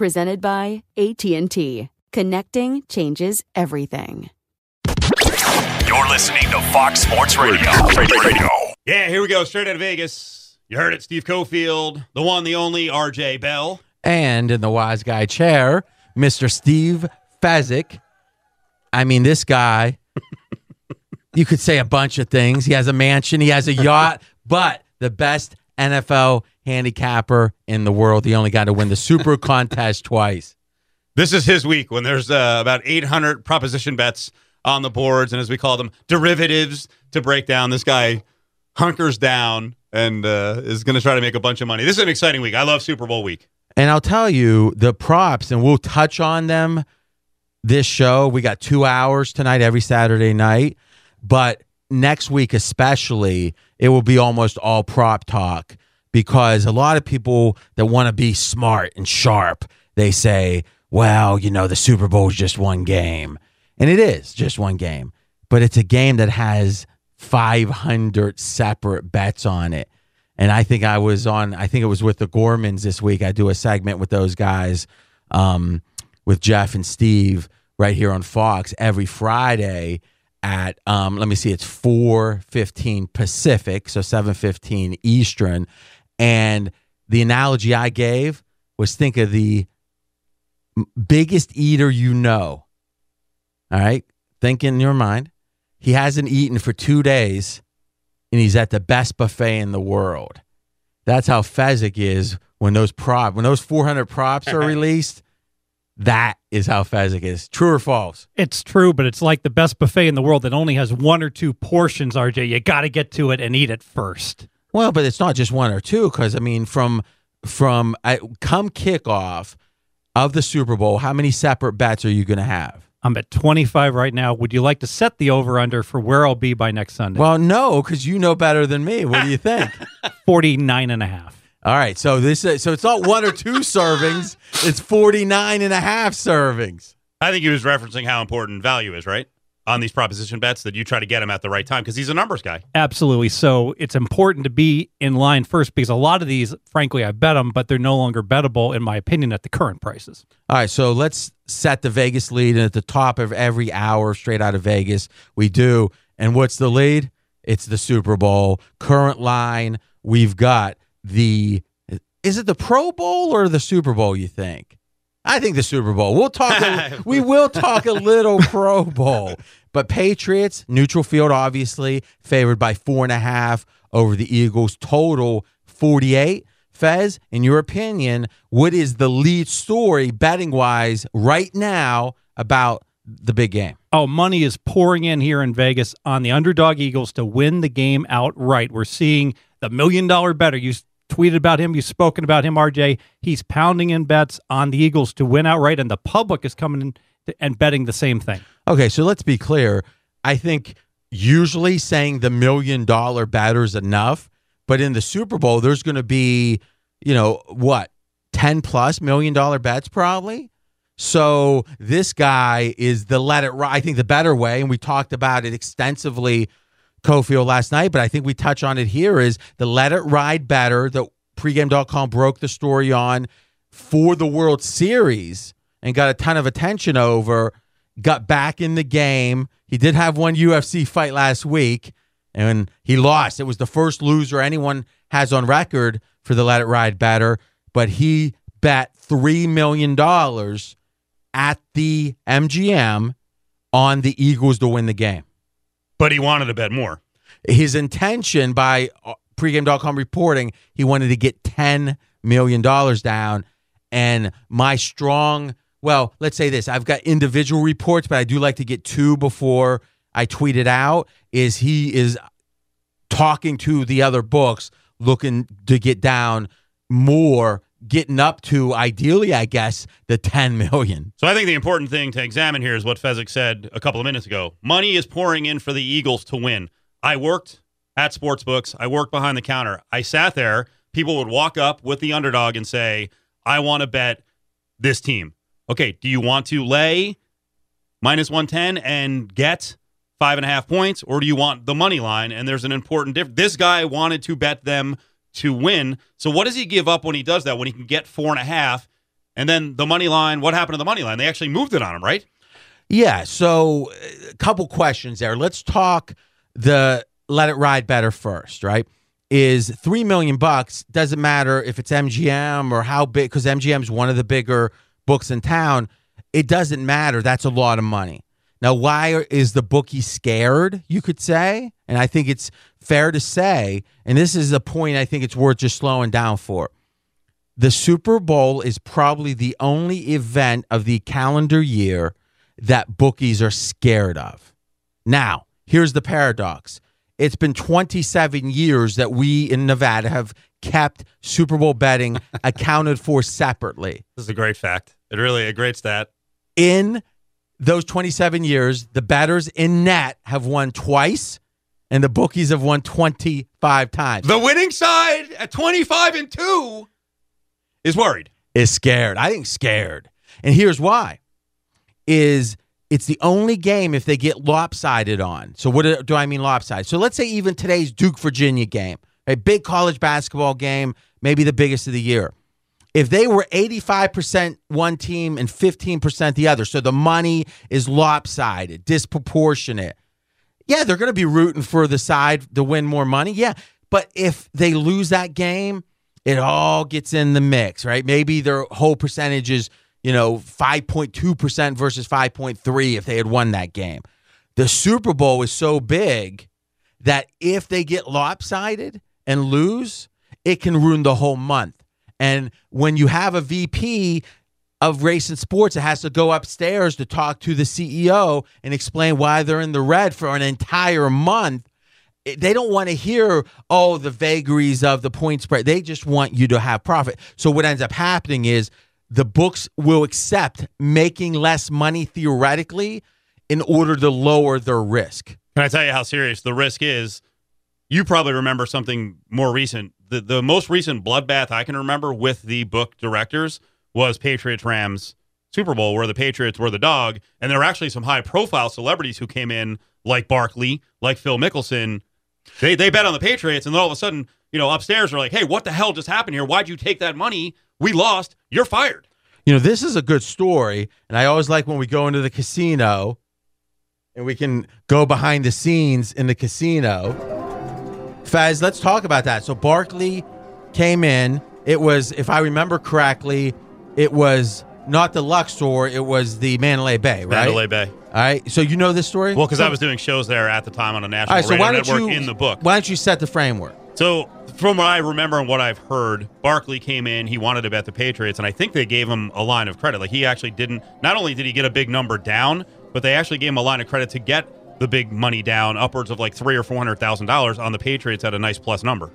Presented by AT&T. Connecting changes everything. You're listening to Fox Sports Radio. Radio. Yeah, here we go. Straight out of Vegas. You heard it. Steve Cofield, the one, the only RJ Bell. And in the wise guy chair, Mr. Steve Fezzik. I mean, this guy, you could say a bunch of things. He has a mansion, he has a yacht, but the best NFL handicapper in the world, the only guy to win the Super Contest twice. This is his week when there's uh, about 800 proposition bets on the boards, and as we call them, derivatives to break down. This guy hunkers down and uh, is going to try to make a bunch of money. This is an exciting week. I love Super Bowl week. And I'll tell you the props, and we'll touch on them this show. We got two hours tonight, every Saturday night. But next week, especially, it will be almost all prop talk because a lot of people that want to be smart and sharp, they say, well, you know, the Super Bowl is just one game. And it is just one game, but it's a game that has 500 separate bets on it. And I think I was on, I think it was with the Gormans this week. I do a segment with those guys, um, with Jeff and Steve right here on Fox every Friday at, um, let me see, it's 4.15 Pacific, so 7.15 Eastern. And the analogy I gave was think of the biggest eater you know. All right. Think in your mind. He hasn't eaten for two days and he's at the best buffet in the world. That's how Fezzik is when those prop when those 400 props are released. That is how Fezzik is. True or false? It's true, but it's like the best buffet in the world that only has one or two portions, RJ. You got to get to it and eat it first. Well, but it's not just one or two because I mean, from from I, come kickoff of the Super Bowl, how many separate bets are you going to have? I'm at 25 right now. Would you like to set the over under for where I'll be by next Sunday? Well, no, because you know better than me. What do you think? 49 and a half. All right, so this is, so it's not one or two servings; it's 49 and a half servings. I think he was referencing how important value is, right? On these proposition bets, that you try to get him at the right time because he's a numbers guy. Absolutely. So it's important to be in line first because a lot of these, frankly, I bet them, but they're no longer bettable, in my opinion, at the current prices. All right, so let's set the Vegas lead, and at the top of every hour, straight out of Vegas, we do. And what's the lead? It's the Super Bowl. Current line, we've got the. Is it the Pro Bowl or the Super Bowl? You think? I think the Super Bowl. We'll talk. A, we will talk a little Pro Bowl, but Patriots neutral field, obviously favored by four and a half over the Eagles. Total forty eight. Fez, in your opinion, what is the lead story betting wise right now about the big game? Oh, money is pouring in here in Vegas on the underdog Eagles to win the game outright. We're seeing the million dollar bettor. You tweeted about him, you've spoken about him, RJ. He's pounding in bets on the Eagles to win outright, and the public is coming in and betting the same thing. Okay, so let's be clear. I think usually saying the million dollar batter is enough, but in the Super Bowl, there's going to be, you know, what, 10 plus million dollar bets probably? So this guy is the let it ride. I think the better way, and we talked about it extensively, Cofield last night, but I think we touch on it here is the let it ride bettor that pregame.com broke the story on for the World Series and got a ton of attention over, got back in the game. He did have one UFC fight last week and he lost. It was the first loser anyone has on record for the let it ride bettor, but he bet $3 million at the MGM on the Eagles to win the game. But he wanted to bet more. His intention by uh, pregame.com reporting, he wanted to get $10 million down. And my strong, well, let's say this I've got individual reports, but I do like to get two before I tweet it out. Is he is talking to the other books looking to get down more getting up to ideally, I guess, the 10 million. So I think the important thing to examine here is what Fezzik said a couple of minutes ago. Money is pouring in for the Eagles to win. I worked at sports books. I worked behind the counter. I sat there. People would walk up with the underdog and say, I want to bet this team. Okay, do you want to lay minus 110 and get five and a half points, or do you want the money line? And there's an important difference. This guy wanted to bet them to win. So what does he give up when he does that? When he can get four and a half, and then the money line. What happened to the money line? They actually moved it on him, right? Yeah. So a couple questions there. Let's talk the let it ride bettor first, right? Is three million bucks doesn't matter if it's MGM or how big because MGM is one of the bigger books in town. It doesn't matter. That's a lot of money. Now, why is the bookie scared? You could say, and I think it's fair to say, and this is a point I think it's worth just slowing down for. The Super Bowl is probably the only event of the calendar year that bookies are scared of. Now, here's the paradox it's been 27 years that we in Nevada have kept Super Bowl betting accounted for separately. This is a great fact. It really a great stat. In those 27 years, the batters in net have won twice and the bookies have won 25 times. The winning side at 25 and 2 is worried. Is scared. I think scared. And here's why. Is it's the only game if they get lopsided on. So what do I mean lopsided? So let's say even today's Duke Virginia game, a big college basketball game, maybe the biggest of the year. If they were 85% one team and 15% the other, so the money is lopsided, disproportionate. Yeah, they're going to be rooting for the side to win more money. Yeah. But if they lose that game, it all gets in the mix, right? Maybe their whole percentage is you know, 5.2% versus 5.3 if they had won that game. The Super Bowl is so big that if they get lopsided and lose, it can ruin the whole month. And when you have a VP of race and sports it has to go upstairs to talk to the CEO and explain why they're in the red for an entire month, they don't want to hear, oh, the vagaries of the point spread. They just want you to have profit. So what ends up happening is the books will accept making less money theoretically in order to lower their risk. Can I tell you how serious the risk is? You probably remember something more recent. The the most recent bloodbath I can remember with the book directors was Patriots Rams Super Bowl, where the Patriots were the dog, and there were actually some high profile celebrities who came in, like Barkley, like Phil Mickelson. They they bet on the Patriots, and then all of a sudden, you know, upstairs are like, "Hey, what the hell just happened here? Why'd you take that money? We lost. You're fired." You know, this is a good story, and I always like when we go into the casino and we can go behind the scenes in the casino. Faz, let's talk about that. So Barkley came in. It was, if I remember correctly, it was not the Luxor. It was the Mandalay Bay, right? Mandalay Bay. All right. So you know this story? Well, because So- I was doing shows there at the time on a All national right. So radio why don't network you in the book. Why don't you set the framework? So, from what I remember and what I've heard, Barkley came in. He wanted to bet the Patriots, and I think they gave him a line of credit. Like he actually didn't. Not only did he get a big number down, but they actually gave him a line of credit to get the big money down, upwards of like three or four hundred thousand dollars on the Patriots at a nice plus number.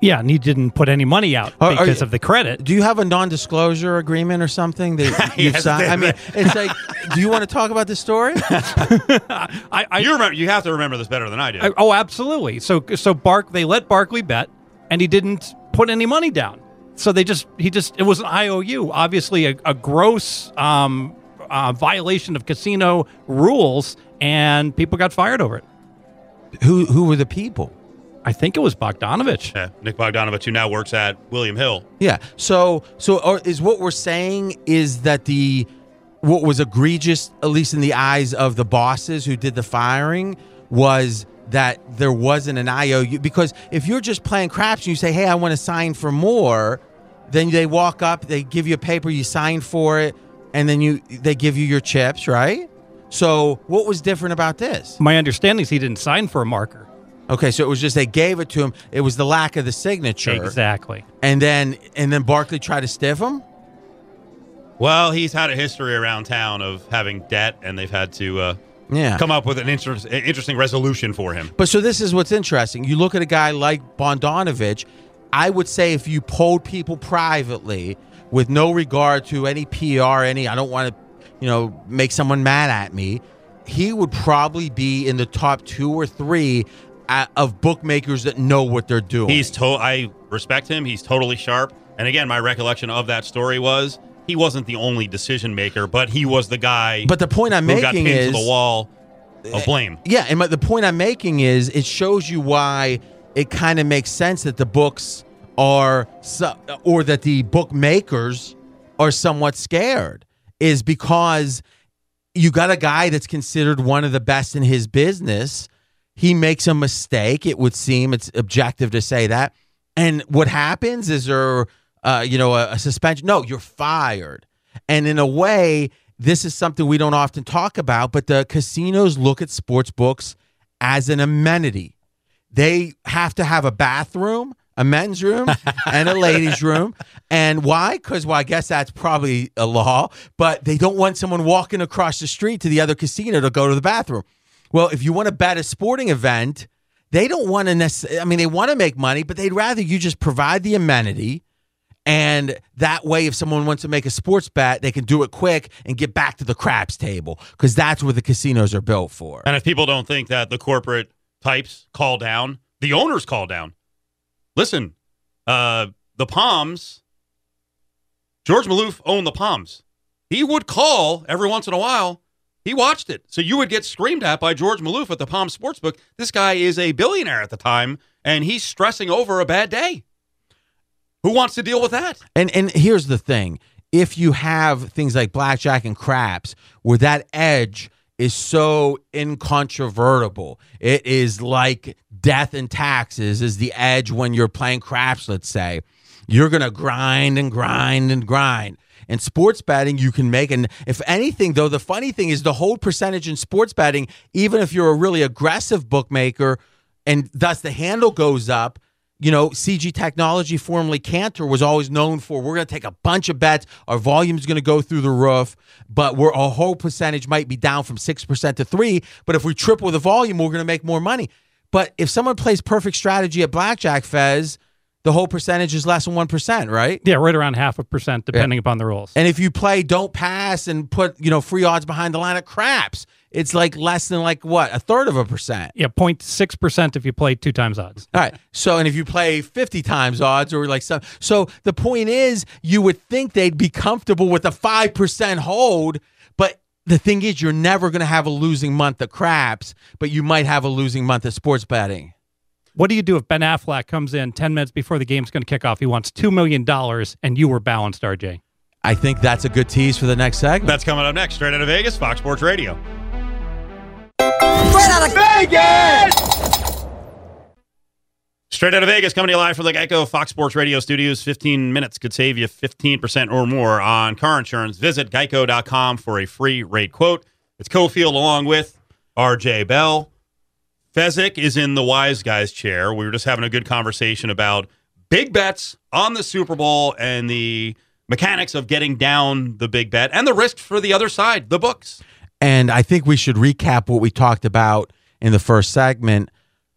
Yeah, and he didn't put any money out Are- are because you- of the credit. Do you have a non-disclosure agreement or something that you've Yes, signed? I mean, it's like, do you want to talk about this story? I, I you remember? You have to remember this better than I do. I- oh, absolutely. So so Bark they let Barkley bet, and he didn't put any money down. So they just he just it was an IOU, obviously a, a gross um, uh, violation of casino rules, and people got fired over it. who who were the people? I think it was Bogdanovich. yeah, Nick Bogdanovich, who now works at William Hill. Yeah. So so or is what we're saying is that the what was egregious, at least in the eyes of the bosses who did the firing, was that there wasn't an IOU because if you're just playing craps and you say, "Hey, I want to sign for more," then they walk up, they give you a paper, you sign for it, and then you they give you your chips, right? So what was different about this? My understanding is he didn't sign for a marker. Okay, so it was just they gave it to him. It was the lack of the signature, Exactly. and then and then Barkley tried to stiff him. Well, he's had a history around town of having debt, and they've had to uh, Yeah. come up with an inter- interesting resolution for him. But so this is what's interesting. You look at a guy like Bogdanovich. I would say if you polled people privately with no regard to any PR, any I don't want to, you know, make someone mad at me, he would probably be in the top two or three uh, of bookmakers that know what they're doing. He's to- I respect him. He's totally sharp. And again, my recollection of that story was he wasn't the only decision maker, but he was the guy. But the point I'm who got making is to the wall of blame. Yeah, and my, the point I'm making is it shows you why it kind of makes sense that the books are, so, or that the bookmakers are somewhat scared, is because you got a guy that's considered one of the best in his business. He makes a mistake. It would seem it's objective to say that. And what happens is there, uh, you know, a, a suspension. No, you're fired. And in a way, this is something we don't often talk about, but the casinos look at sports books as an amenity. They have to have a bathroom, a men's room, and a ladies' room. And why? Because, well, I guess that's probably a law, but they don't want someone walking across the street to the other casino to go to the bathroom. Well, if you want to bet a sporting event, they don't want to necessarily, I mean, they want to make money, but they'd rather you just provide the amenity. And that way, if someone wants to make a sports bet, they can do it quick and get back to the craps table because that's what the casinos are built for. And if people don't think that the corporate types call down, the owners call down. Listen, uh, the Palms, George Maloof owned the Palms. He would call every once in a while. He watched it. So you would get screamed at by George Maloof at the Palms Sportsbook. This guy is a billionaire at the time, and he's stressing over a bad day. Who wants to deal with that? And and here's the thing: if you have things like blackjack and craps, where that edge is so incontrovertible, it is like death and taxes is the edge when you're playing craps. Let's say you're gonna grind and grind and grind. In sports betting, you can make, and if anything, though, the funny thing is the hold percentage in sports betting, even if you're a really aggressive bookmaker, and thus the handle goes up, you know, CG Technology, formerly Cantor, was always known for we're going to take a bunch of bets. Our volume's going to go through the roof, but we're, our whole percentage might be down from 6% to 3 But if we triple the volume, we're going to make more money. But if someone plays perfect strategy at Blackjack Fez, the whole percentage is less than 1%, right? Yeah, right around half a percent, depending upon the rules. And if you play don't pass and put, you know, free odds behind the line of craps, it's like less than like what, a third of a percent. yeah, 0.6 percent if you play two times odds. All right. So, and if you play 50 times odds or like some, so the point is, you would think they'd be comfortable with a 5% hold, but the thing is, you're never going to have a losing month of craps, but you might have a losing month of sports betting. What do you do if Ben Affleck comes in 10 minutes before the game's going to kick off? He wants $2 million and you were balanced, RJ. I think that's a good tease for the next segment. That's coming up next, straight out of Vegas, Fox Sports Radio. Straight out of Vegas! Straight out of Vegas, coming to you live from the Geico Fox Sports Radio studios. 15 minutes could save you 15% or more on car insurance. Visit geico.com for a free rate quote. It's Cofield along with RJ Bell. Fezzik is in the wise guy's chair. We were just having a good conversation about big bets on the Super Bowl and the mechanics of getting down the big bet and the risk for the other side, the books. And I think we should recap what we talked about in the first segment,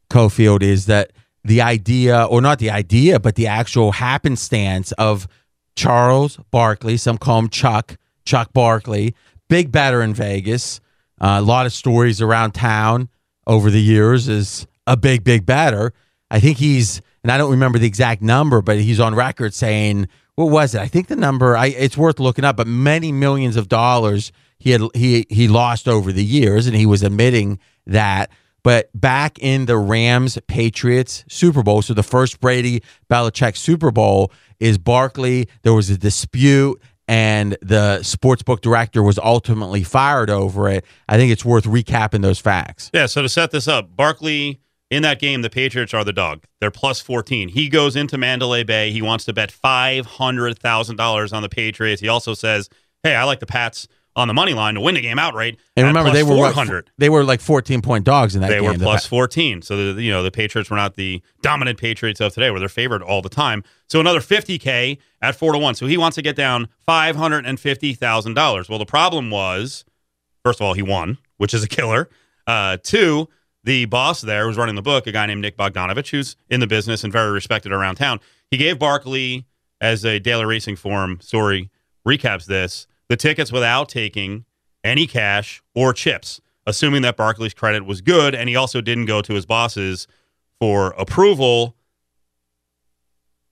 Cofield, is that the idea, or not the idea, but the actual happenstance of Charles Barkley, some call him Chuck, Chuck Barkley, big batter in Vegas. Uh, a lot of stories around town over the years is a big, big batter. I think he's, and I don't remember the exact number, but he's on record saying, what was it? I think the number, I, it's worth looking up, but many millions of dollars he had he he lost over the years, and he was admitting that. But back in the Rams Patriots Super Bowl, so the first Brady Belichick Super Bowl is Barkley. There was a dispute, and the sportsbook director was ultimately fired over it. I think it's worth recapping those facts. Yeah, so to set this up, Barkley in that game, the Patriots are the dog. They're plus 14. He goes into Mandalay Bay. He wants to bet $500,000 on the Patriots. He also says, Hey, I like the Pats on the money line to win the game outright. And remember, they were what, 400. they were like 14 point dogs in that game. They game. were plus Pa- 14. So, the, you know, the Patriots were not the dominant Patriots of today where they're favored all the time. So, another 50K at 4 to 1. So, he wants to get down $550,000. Well, the problem was, first of all, he won, which is a killer. Uh, two, the boss there was running the book, a guy named Nick Bogdanovich, who's in the business and very respected around town. He gave Barkley, as a Daily Racing Form story recaps this, the tickets without taking any cash or chips, assuming that Barkley's credit was good. And he also didn't go to his bosses for approval.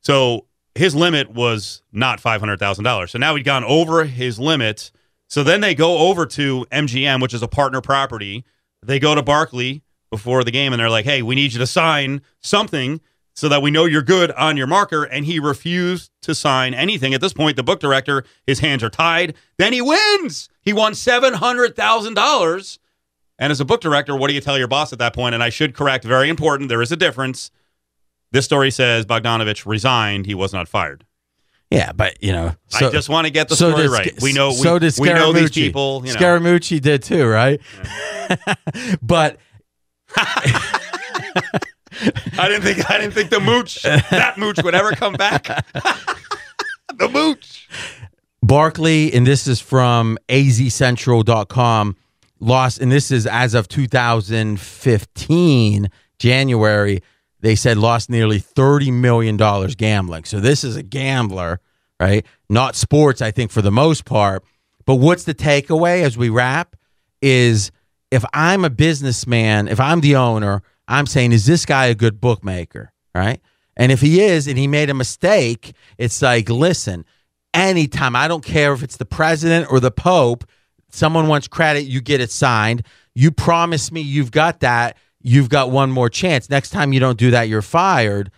So his limit was not $500,000. So now he'd gone over his limit. So then they go over to MGM, which is a partner property. They go to Barkley before the game and they're like, hey, we need you to sign something so that we know you're good on your marker. And he refused to sign anything. At this point, the book director, his hands are tied. Then he wins. He won $700,000. And as a book director, what do you tell your boss at that point? And I should correct, very important, there is a difference. This story says Bogdanovich resigned. He was not fired. Yeah, but you know, I just want to get the so story did right. We know we, so did we know these people. You know. Scaramucci did too, right? but I didn't think I didn't think the mooch that mooch would ever come back. the mooch. Barkley, and this is from azcentral.com, lost, and this is as of 2015, January, they said lost nearly $30 million gambling. So this is a gambler, right? Not sports, I think, for the most part. But what's the takeaway as we wrap is if I'm a businessman, if I'm the owner, I'm saying, is this guy a good bookmaker? Right. And if he is and he made a mistake, it's like, listen, anytime, I don't care if it's the president or the pope, someone wants credit, you get it signed. You promise me you've got that, you've got one more chance. Next time you don't do that, you're fired.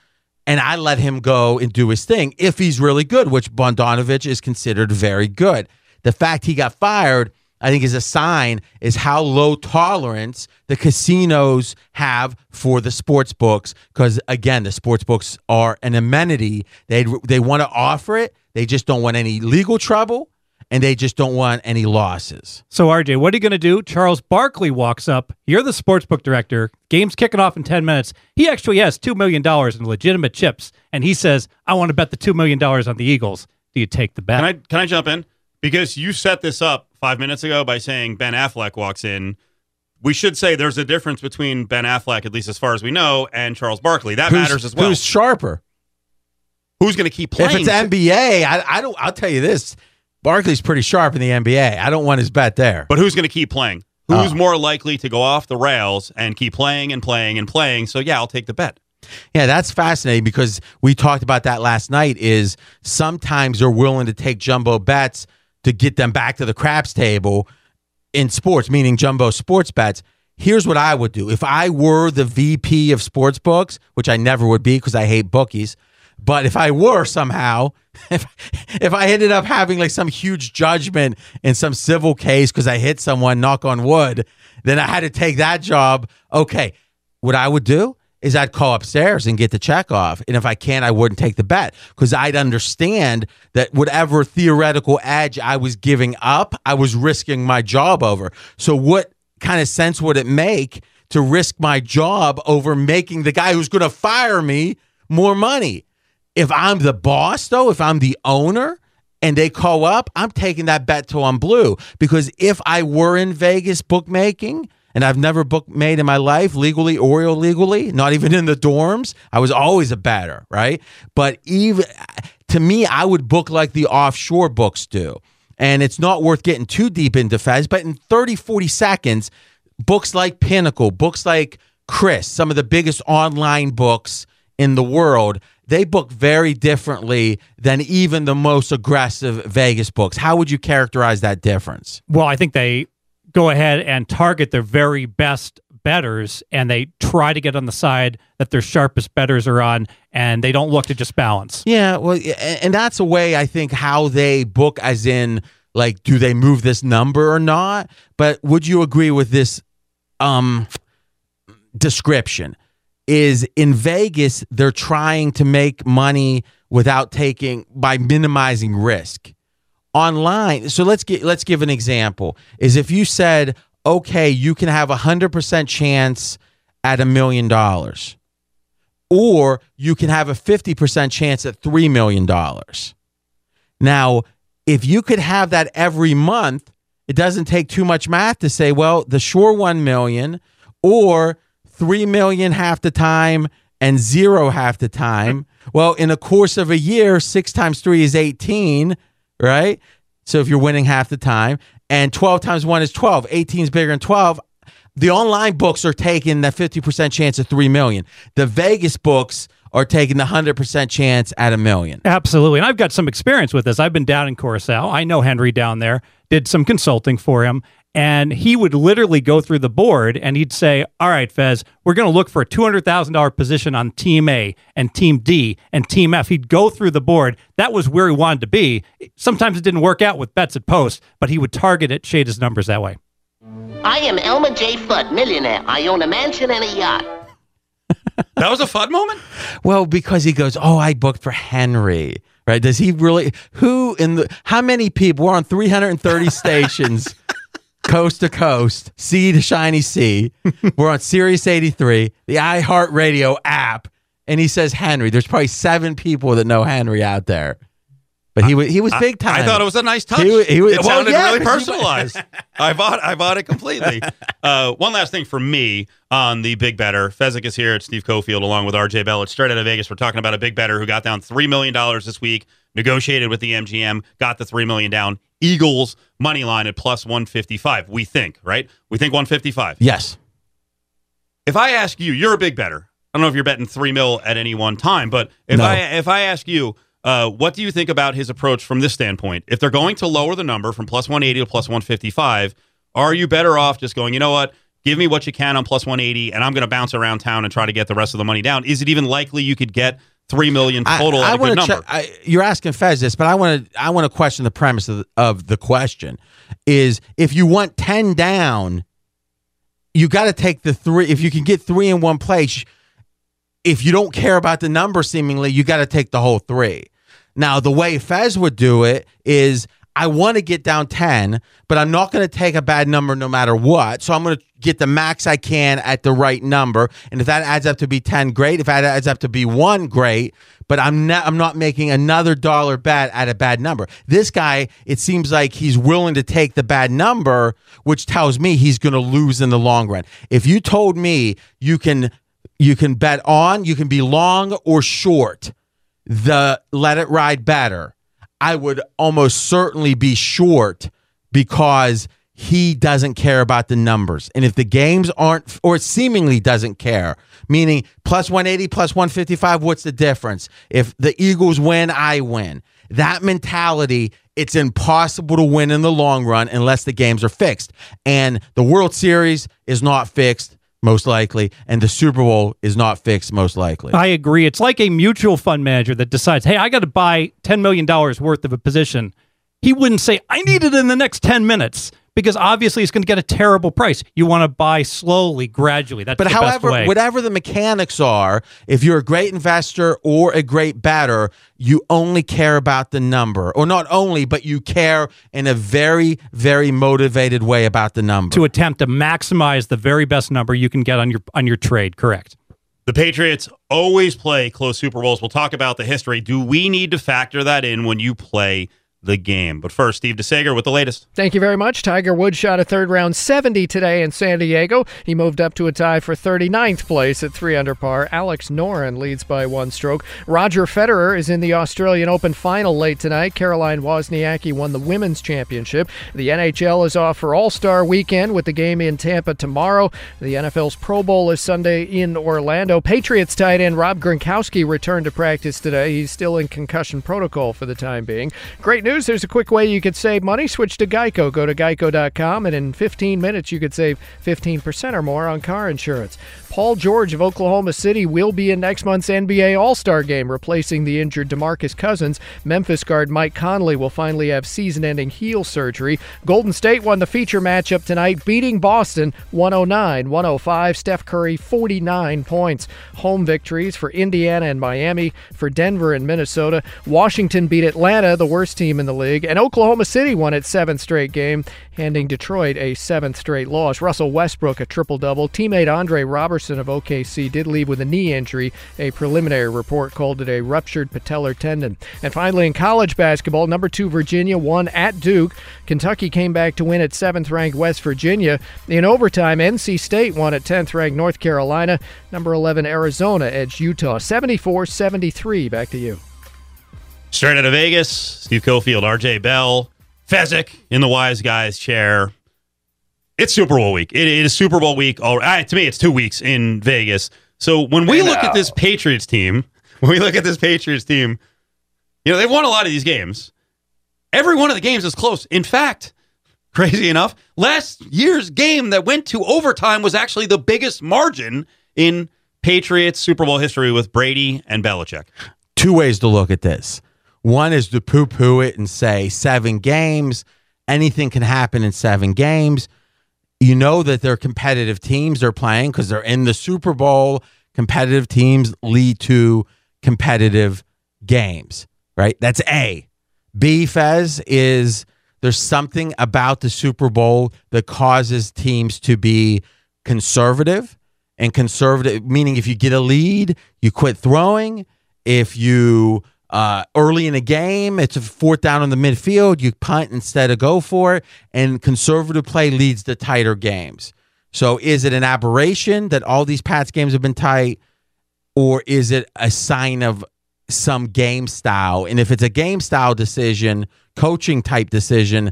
And I let him go and do his thing if he's really good, which Bogdanovich is considered very good. The fact he got fired, I think, is a sign is how low tolerance the casinos have for the sports books. Because again, the sports books are an amenity. They they want to offer it. They just don't want any legal trouble, and they just don't want any losses. So, RJ, what are you going to do? Charles Barkley walks up. You're the sportsbook director. Game's kicking off in 10 minutes. He actually has $2 million in legitimate chips, and he says, I want to bet the $2 million on the Eagles. Do you take the bet? Can I can I jump in? Because you set this up five minutes ago by saying Ben Affleck walks in. We should say there's a difference between Ben Affleck, at least as far as we know, and Charles Barkley. That Who's- matters as well. Who's sharper? Who's going to keep playing? If it's NBA, I, I don't. I'll tell you this: Barkley's pretty sharp in the NBA. I don't want his bet there. But who's going to keep playing? Who's Oh. more likely to go off the rails and keep playing and playing and playing? So yeah, I'll take the bet. Yeah, that's fascinating because we talked about that last night. Is sometimes they're willing to take jumbo bets to get them back to the craps table in sports, meaning jumbo sports bets. Here's what I would do if I were the VP of sports books, which I never would be because I hate bookies. But if I were somehow, if if I ended up having like some huge judgment in some civil case because I hit someone, knock on wood, then I had to take that job. Okay, what I would do is I'd call upstairs and get the check off. And if I can't, I wouldn't take the bet because I'd understand that whatever theoretical edge I was giving up, I was risking my job over. So, what kind of sense would it make to risk my job over making the guy who's going to fire me more money? If I'm the boss, though, if I'm the owner, and they call up, I'm taking that bet till I'm blue. Because if I were in Vegas bookmaking, and I've never book made in my life, legally or illegally, not even in the dorms, I was always a batter, right? But even to me, I would book like the offshore books do. And it's not worth getting too deep into Fez, but in 30, 40 seconds, books like Pinnacle, books like Chris, some of the biggest online books in the world, they book very differently than even the most aggressive Vegas books. How would you characterize that difference? Well, I think they go ahead and target their very best bettors and they try to get on the side that their sharpest bettors are on and they don't look to just balance. Yeah, well and that's a way I think how they book as in like do they move this number or not? But would you agree with this um description? is in Vegas, they're trying to make money without taking by minimizing risk. Online, so let's get let's give an example. Is if you said, okay, you can have a hundred percent chance at a million dollars, or you can have a fifty percent chance at three million dollars. Now, if you could have that every month, it doesn't take too much math to say, well, the sure one million or three million half the time and zero half the time. well, in a course of a year, six times three is 18, right? So if you're winning half the time, and 12 times one is 12, 18 is bigger than 12. The online books are taking that 50% chance of 3 million. The Vegas books are taking the 100% chance at a million. Absolutely. And I've got some experience with this. I've been down in Curacao. I know Henry down there, did some consulting for him and he would literally go through the board and he'd say, All right, Fez, we're going to look for a $200,000 position on Team A and Team D and Team F. He'd go through the board. That was where he wanted to be. Sometimes it didn't work out with bets at post, but he would target it, shade his numbers that way. I am Elmer J. Fudd, millionaire. I own a mansion and a yacht. that was a Fudd moment? Well, because he goes, Oh, I booked for Henry. Right? Does he really? Who in the? How many people? We're on 330 stations coast to coast, sea to shiny sea. We're on Sirius 83, the iHeartRadio app. And he says Henry. There's probably seven people that know Henry out there. But he was he was big time. I, thought it was a nice touch. He, he was, it well, sounded yeah, really personalized. I bought I bought it completely. Uh, one last thing for me on the big bettor. Fezzik is here at Steve Cofield along with RJ Bell. It's straight out of Vegas. We're talking about a big bettor who got down three million dollars this week, negotiated with the MGM, got the three million down. Eagles money line at plus 155. We think, right? We think 155. Yes. If I ask you, you're a big bettor. I don't know if you're betting three mil at any one time, but if No. I if I ask you, uh, what do you think about his approach from this standpoint? If they're going to lower the number from plus 180 to plus 155, are you better off just going, you know what? Give me what you can on plus 180, and I'm going to bounce around town and try to get the rest of the money down. Is it even likely you could get three million total I, a wanna good check- you're asking Fez this, but I want to I want to question the premise of the, of the question. Is if you want ten down, you got to take the three. If you can get three in one place, if you don't care about the number, seemingly you got to take the whole three. Now, the way Fez would do it is. I want to get down 10, but I'm not going to take a bad number no matter what. So I'm going to get the max I can at the right number. And if that adds up to be 10, great. If that adds up to be 1, great. But I'm not I'm not making another dollar bet at a bad number. This guy, it seems like he's willing to take the bad number, which tells me he's going to lose in the long run. If you told me you can you can bet on, you can be long or short the let it ride bettor, I would almost certainly be short because he doesn't care about the numbers. And if the games aren't, or seemingly doesn't care, meaning plus 180, plus 155, what's the difference? If the Eagles win, I win. That mentality, it's impossible to win in the long run unless the games are fixed. And the World Series is not fixed, most likely, and the Super Bowl is not fixed, most likely. I agree. It's like a mutual fund manager that decides, hey, I got to buy $10 million worth of a position. He wouldn't say, I need it in the next 10 minutes because obviously it's going to get a terrible price. You want to buy slowly, gradually. That's But the best way. But however, whatever the mechanics are, if you're a great investor or a great batter, you only care about the number, or not only, but you care in a very, very motivated way about the number. to attempt to maximize the very best number you can get on your on your trade. Correct. The Patriots always play close Super Bowls. We'll talk about the history. Do we need to factor that in when you play the game? But first, Steve DeSager with the latest. Thank you very much. Tiger Woods shot a third round 70 today in San Diego. He moved up to a tie for 39th place at 3 under par. Alex Noren leads by one stroke. Roger Federer is in the Australian Open final late tonight. Caroline Wozniacki won the women's championship. The NHL is off for All Star weekend with the game in Tampa tomorrow. The NFL's Pro Bowl is Sunday in Orlando. Patriots tight end Rob Gronkowski returned to practice today. He's still in concussion protocol for the time being. Great news there's a quick way you could save money. Switch to Geico. Go to geico.com, and in 15 minutes, you could save 15% or more on car insurance. Paul George of Oklahoma City will be in next month's NBA All Star game, replacing the injured Demarcus Cousins. Memphis guard Mike Conley will finally have season ending heel surgery. Golden State won the feature matchup tonight, beating Boston 109 105. Steph Curry 49 points. Home victories for Indiana and Miami, for Denver and Minnesota. Washington beat Atlanta, the worst team in the league, and Oklahoma City won its seventh straight game, handing Detroit a seventh straight loss. Russell Westbrook a triple double. Teammate Andre Roberson of OKC did leave with a knee injury. A preliminary report called it a ruptured patellar tendon. And finally, in college basketball, number two Virginia won at Duke. Kentucky came back to win at seventh ranked West Virginia. In overtime, NC State won at 10th ranked North Carolina. Number 11 Arizona edged Utah 74 73. Back to you. Straight out of Vegas, Steve Cofield, RJ Bell, Fezzik in the wise guy's chair. It's Super Bowl week. It is Super Bowl week. All right, to me, it's two weeks in Vegas. So when we look at this Patriots team, when we look at this Patriots team, you know, they've won a lot of these games. Every one of the games is close. In fact, crazy enough, last year's game that went to overtime was actually the biggest margin in Patriots Super Bowl history with Brady and Belichick. Two ways to look at this. One is to poo poo it and say seven games, anything can happen in seven games. You know that they're competitive teams they're playing because they're in the Super Bowl. Competitive teams lead to competitive games, right? That's A. B, Fez, is there's something about the Super Bowl that causes teams to be conservative and conservative, meaning if you get a lead, you quit throwing. If you uh, early in a game, it's a fourth down in the midfield, you punt instead of go for it, and conservative play leads to tighter games. So, is it an aberration that all these Pats games have been tight, or is it a sign of some game style? And if it's a game style decision, coaching type decision,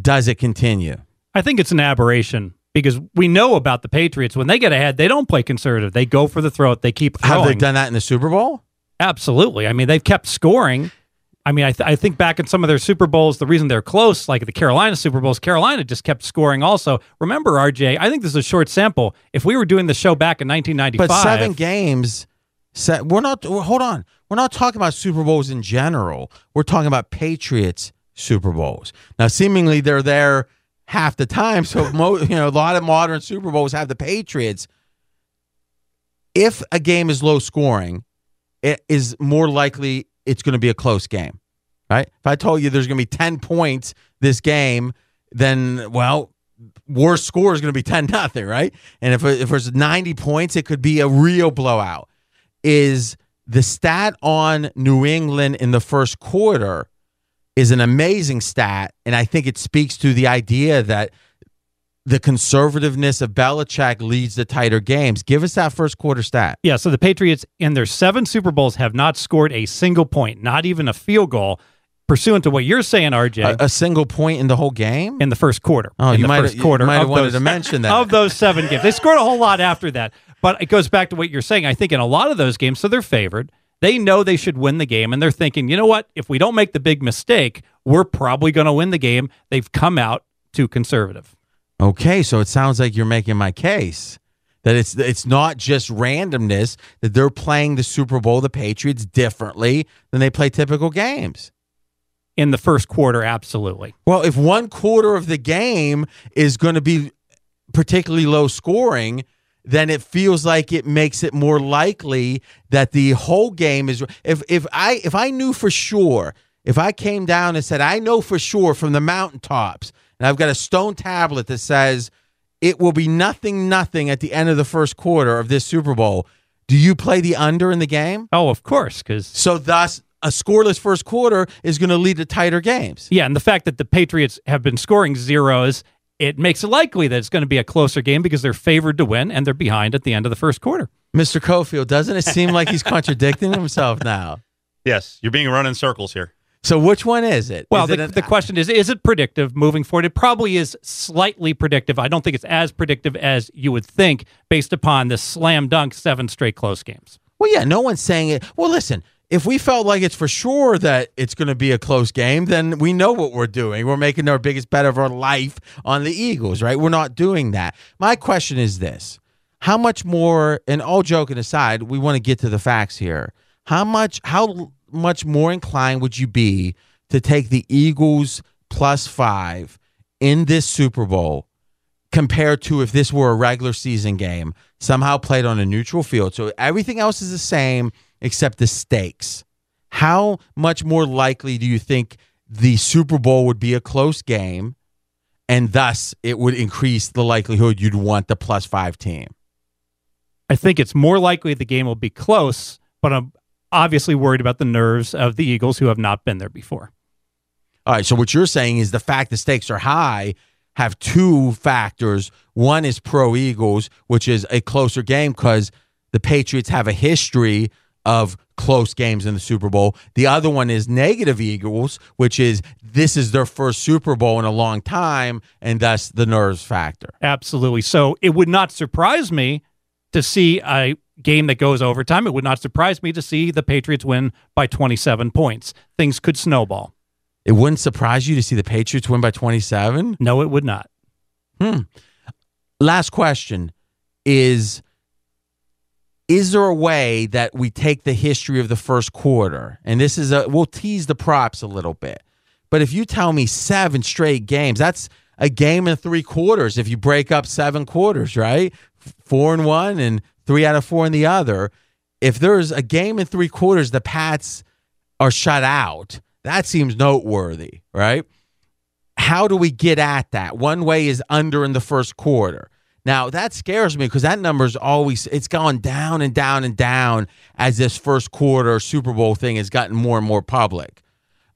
does it continue? I think it's an aberration because we know about the Patriots. When they get ahead, they don't play conservative. They go for the throat. They keep throwing. Have they done that in the Super Bowl? Absolutely. I mean, they've kept scoring. I mean, I, th- I think back in some of their Super Bowls, the reason they're close, like the Carolina Super Bowls, Carolina just kept scoring also. Remember, RJ, I think this is a short sample. If we were doing the show back in 1995. But seven games, se- we're not, hold on. We're not talking about Super Bowls in general. We're talking about Patriots Super Bowls. Now, seemingly they're there half the time. So, mo- you know, a lot of modern Super Bowls have the Patriots. If a game is low scoring, it is more likely it's going to be a close game, right? If I told you there's going to be 10 points this game, then, well, worst score is going to be 10 nothing, right? And if, if there's 90 points, it could be a real blowout. Is the stat on New England in the first quarter is an amazing stat. And I think it speaks to the idea that the conservativeness of Belichick leads to tighter games. Give us that first quarter stat. Yeah, so the Patriots in their seven Super Bowls have not scored a single point, not even a field goal, pursuant to what you're saying, RJ. A, a single point in the whole game in the first quarter. Oh, in you the might first you quarter might have wanted those- to mention that. of those seven games. They scored a whole lot after that, but it goes back to what you're saying. I think in a lot of those games, so they're favored. They know they should win the game, and they're thinking, you know what? If we don't make the big mistake, we're probably going to win the game. They've come out too conservative. Okay, so it sounds like you're making my case that it's it's not just randomness that they're playing the Super Bowl, the Patriots differently than they play typical games. in the first quarter, absolutely. Well, if one quarter of the game is going to be particularly low scoring, then it feels like it makes it more likely that the whole game is if if I if I knew for sure, if I came down and said I know for sure from the mountaintops and I've got a stone tablet that says it will be nothing nothing at the end of the first quarter of this Super Bowl, do you play the under in the game? Oh, of course, cuz So thus a scoreless first quarter is going to lead to tighter games. Yeah, and the fact that the Patriots have been scoring zeros, it makes it likely that it's going to be a closer game because they're favored to win and they're behind at the end of the first quarter. Mr. Cofield, doesn't it seem like he's contradicting himself now? Yes, you're being run in circles here. So which one is it? Well, Is it an- the question is is it predictive moving forward? It probably is slightly predictive. I don't think it's as predictive as you would think based upon the slam dunk seven straight close games. Well, yeah, no one's saying it. Well, listen, if we felt like it's for sure that it's going to be a close game, then we know what we're doing. We're making our biggest bet of our life on the Eagles, right? We're not doing that. My question is this How much more, and all joking aside, we want to get to the facts here. How much, how much more inclined would you be to take the Eagles plus five in this Super Bowl compared to if this were a regular season game, somehow played on a neutral field. So everything else is the same except the stakes. How much more likely do you think the Super Bowl would be a close game and thus it would increase the likelihood you'd want the plus five team? I think it's more likely the game will be close, but I'm obviously worried about the nerves of the Eagles who have not been there before. All right. So what you're saying is the fact the stakes are high have two factors. One is pro Eagles, which is a closer game because the Patriots have a history of close games in the Super Bowl. The other one is negative Eagles, which is this is their first Super Bowl in a long time, and thus the nerves factor. Absolutely. So it would not surprise me to see a game that goes overtime. It would not surprise me to see the Patriots win by 27 points. Things could snowball. It wouldn't surprise you to see the Patriots win by 27? No, it would not. Hmm. Last question is is there a way that we take the history of the first quarter and this is a we'll tease the props a little bit but if you tell me seven straight games that's a game and three quarters if you break up seven quarters right four and one and three out of four in the other if there's a game in three quarters the pats are shut out that seems noteworthy right how do we get at that? One way is under in the first quarter. Now that scares me because that number's always it's gone down and down and down as this first quarter Super Bowl thing has gotten more and more public.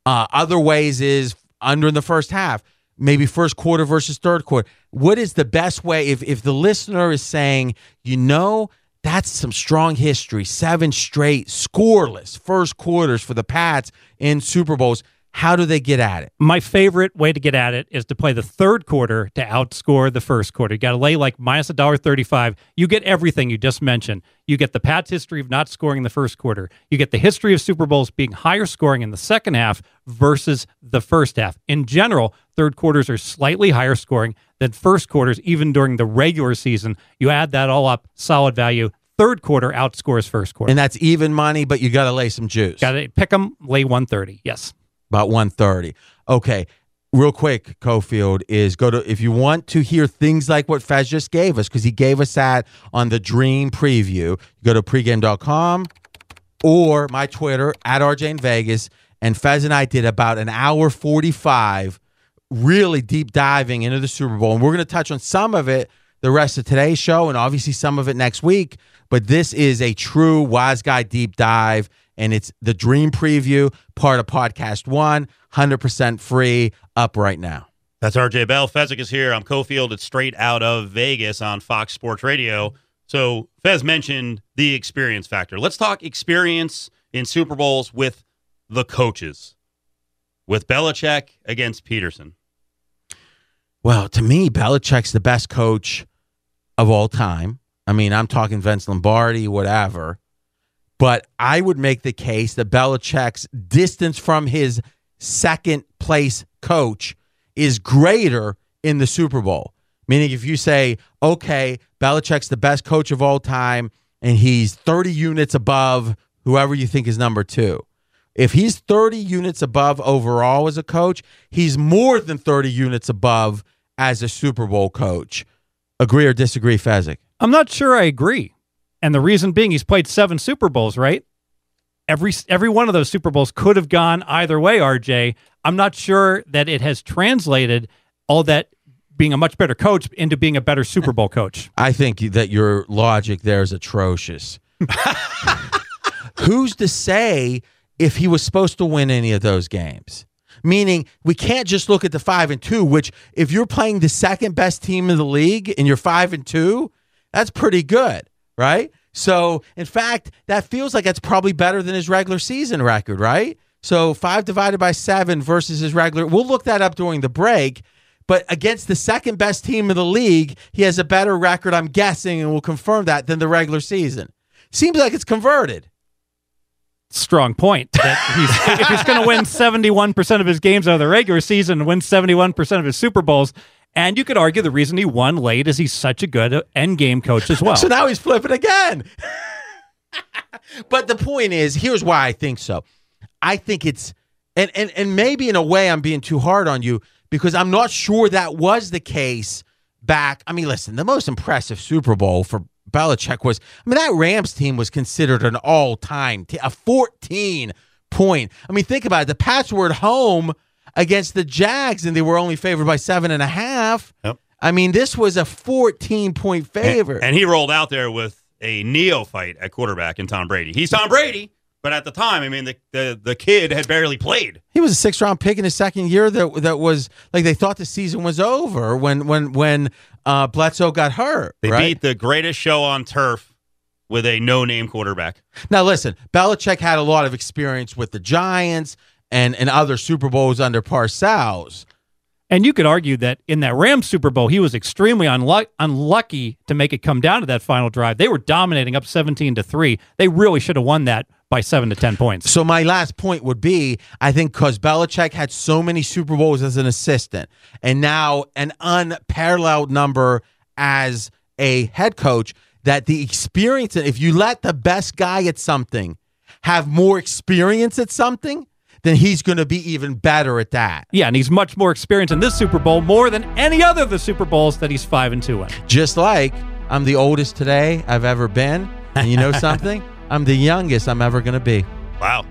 Uh, other ways is under in the first half, maybe first quarter versus third quarter. What is the best way if if the listener is saying, you know, that's some strong history, seven straight scoreless first quarters for the Pats in Super Bowls. How do they get at it? My favorite way to get at it is to play the third quarter to outscore the first quarter. You got to lay like minus a dollar thirty-five. You get everything you just mentioned. You get the Pats' history of not scoring in the first quarter. You get the history of Super Bowls being higher scoring in the second half versus the first half. In general, third quarters are slightly higher scoring than first quarters, even during the regular season. You add that all up, solid value. Third quarter outscores first quarter. And that's even money, but you got to lay some juice. Got to pick them, lay one thirty. Yes. about 130 okay real quick cofield is go to if you want to hear things like what fez just gave us because he gave us that on the dream preview go to pregame.com or my twitter at rj in vegas and fez and i did about an hour 45 really deep diving into the super bowl and we're going to touch on some of it the rest of today's show and obviously some of it next week but this is a true wise guy deep dive and it's the dream preview part of podcast one 100% free up right now That's RJ Bell. Fezzik is here. I'm Cofield. It's straight out of Vegas on Fox Sports Radio. So Fez mentioned the experience factor. Let's talk experience in Super Bowls with the coaches. With Belichick against Pederson. Well to me Belichick's the best coach of all time. I mean i'm talking vince lombardi whatever. But i would make the case that Belichick's distance from his second place coach is greater in the Super Bowl. Meaning, if you say, okay, Belichick's the best coach of all time and he's 30 units above whoever you think is number two, If he's 30 units above overall as a coach, he's more than 30 units above as a Super Bowl coach. Agree or disagree, Fezzik? I'm not sure I agree. And the reason being he's played seven Super Bowls, right? Every every one of those Super Bowls could have gone either way, RJ. I'm not sure that it has translated all that being a much better coach into being a better Super Bowl coach. I think that your logic there is atrocious. Who's to say if he was supposed to win any of those games? Meaning, we can't just look at the five and two, which if you're playing the second best team in the league and you're five and two, that's pretty good, right? So, in fact, that feels like that's probably better than his regular season record, right? So, five divided by seven versus his regular. We'll look that up during the break. But against the second best team in the league, he has a better record, I'm guessing, and we'll confirm that than the regular season. Seems like it's converted. Strong point. That he's, if he's going to win 71% of his games out of the regular season and win 71% of his Super Bowls, and you could argue the reason he won late is he's such a good uh, end game coach as well. so now he's flipping again. but the point is, here's why I think so. I think it's and and and maybe in a way I'm being too hard on you because I'm not sure that was the case back. I mean, listen, the most impressive Super Bowl for Belichick was, I mean, that Rams team was considered an all time, t- a 14 point. I mean, think about it. The Pats were at home against the Jags and they were only favored by seven and a half. Yep. I mean, this was a 14 point favor. And, and he rolled out there with a neophyte at quarterback in Tom Brady. He's Tom Brady, but at the time, I mean, the, the, the kid had barely played. He was a six round pick in his second year that that was like they thought the season was over when when when uh, Bledsoe got hurt. They right? beat the greatest show on turf with a no name quarterback. Now listen, Belichick had a lot of experience with the Giants and and other Super Bowls under Parcells. And you could argue that in that Rams Super Bowl, he was extremely unluck- unlucky to make it come down to that final drive. They were dominating up 17 to 3. They really should have won that by 7 to 10 points. So my last point would be I think because Belichick had so many Super Bowls as an assistant and now an unparalleled number as a head coach that the experience if you let the best guy at something have more experience at something then he's going to be even better at that. Yeah, and he's much more experienced in this Super Bowl more than any other of the Super Bowls that he's 5 and 2 in. Just like I'm the oldest today I've ever been, and you know something? I'm the youngest I'm ever going to be. Wow.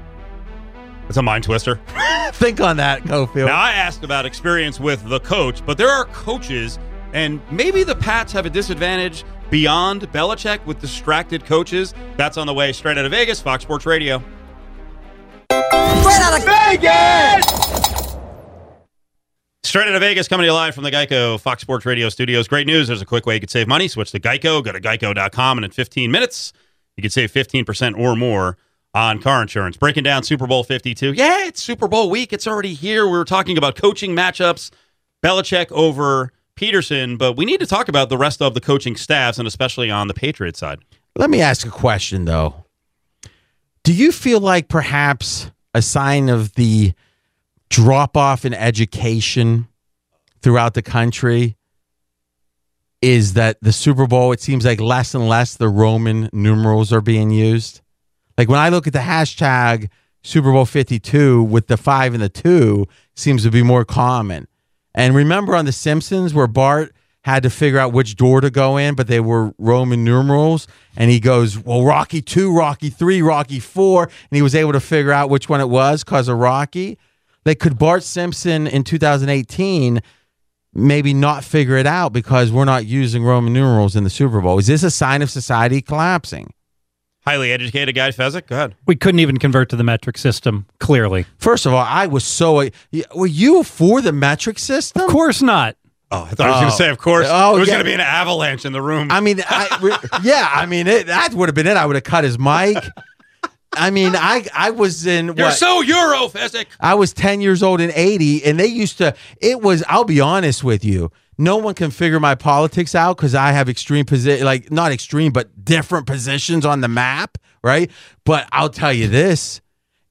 That's a mind twister. Think on that, Cofield. Now, I asked about experience with the coach, but there are coaches, and maybe the Pats have a disadvantage beyond Belichick with distracted coaches. That's on the way straight out of Vegas, Fox Sports Radio. Straight out of Vegas! Straight out of Vegas, coming to you live from the Geico Fox Sports Radio studios. Great news. There's a quick way you could save money. Switch to Geico. Go to geico.com, and in 15 minutes, you could save 15% or more on car insurance. Breaking down Super Bowl 52. Yeah, it's Super Bowl week. It's already here. We were talking about coaching matchups, Belichick over Pederson, but we need to talk about the rest of the coaching staffs, and especially on the Patriots side. Let me ask a question, though. Do you feel like perhaps a sign of the drop off in education throughout the country is that the Super Bowl, it seems like less and less the Roman numerals are being used? Like when I look at the hashtag Super Bowl 52 with the five and the two, seems to be more common. And remember on The Simpsons where Bart had to figure out which door to go in, but they were Roman numerals. And he goes, Well, Rocky 2, Rocky 3, Rocky 4. And he was able to figure out which one it was because of Rocky. Like, could Bart Simpson in 2018 maybe not figure it out because we're not using Roman numerals in the Super Bowl? Is this a sign of society collapsing? Highly educated guy, Fezzik. Go ahead. We couldn't even convert to the metric system, clearly. First of all, I was so. Uh, were you for the metric system? Of course not. Oh, I thought I was going to oh. say, of course, Oh, it was yeah. going to be an avalanche in the room. I mean, I, re- yeah, I mean, it, that would have been it. I would have cut his mic. I mean, I I was in. You're what? so Euro, Fezzik. I was 10 years old in 80, and they used to, it was, I'll be honest with you, no one can figure my politics out because I have extreme position, like not extreme, but different positions on the map, right? But I'll tell you this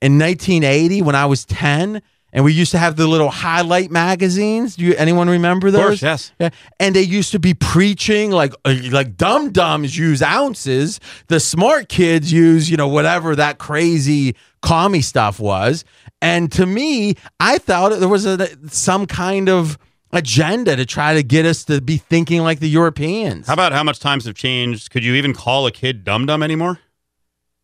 in 1980, when I was 10, And we used to have the little highlight magazines. Do you anyone remember those? course, yes. Yeah. And they used to be preaching like uh, like dum dums use ounces. The smart kids use, you know, whatever that crazy commie stuff was. And to me, I thought there was a, some kind of agenda to try to get us to be thinking like the Europeans. How about how much times have changed? Could you even call a kid dum dum anymore?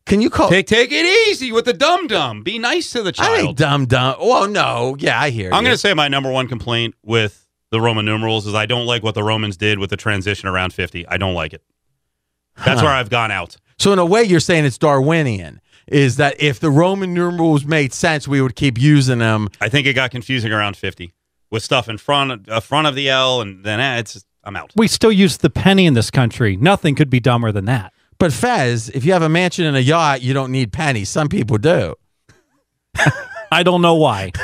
Can you call Take take it easy with the dum dum. Be nice to the I child. think dum dum. Well, no, yeah, I hear. I'm you. going to say my number one complaint with the Roman numerals is I don't like what the Romans did with the transition around 50. I don't like it. That's Huh. where I've gone out. So in a way, you're saying it's Darwinian. Is that if the Roman numerals made sense, we would keep using them. I think it got confusing around 50 with stuff in front uh, front of the L, and then eh, it's I'm out. We still use the penny in this country. Nothing could be dumber than that. But Fez, if you have a mansion and a yacht, you don't need pennies. Some people do. I don't know why.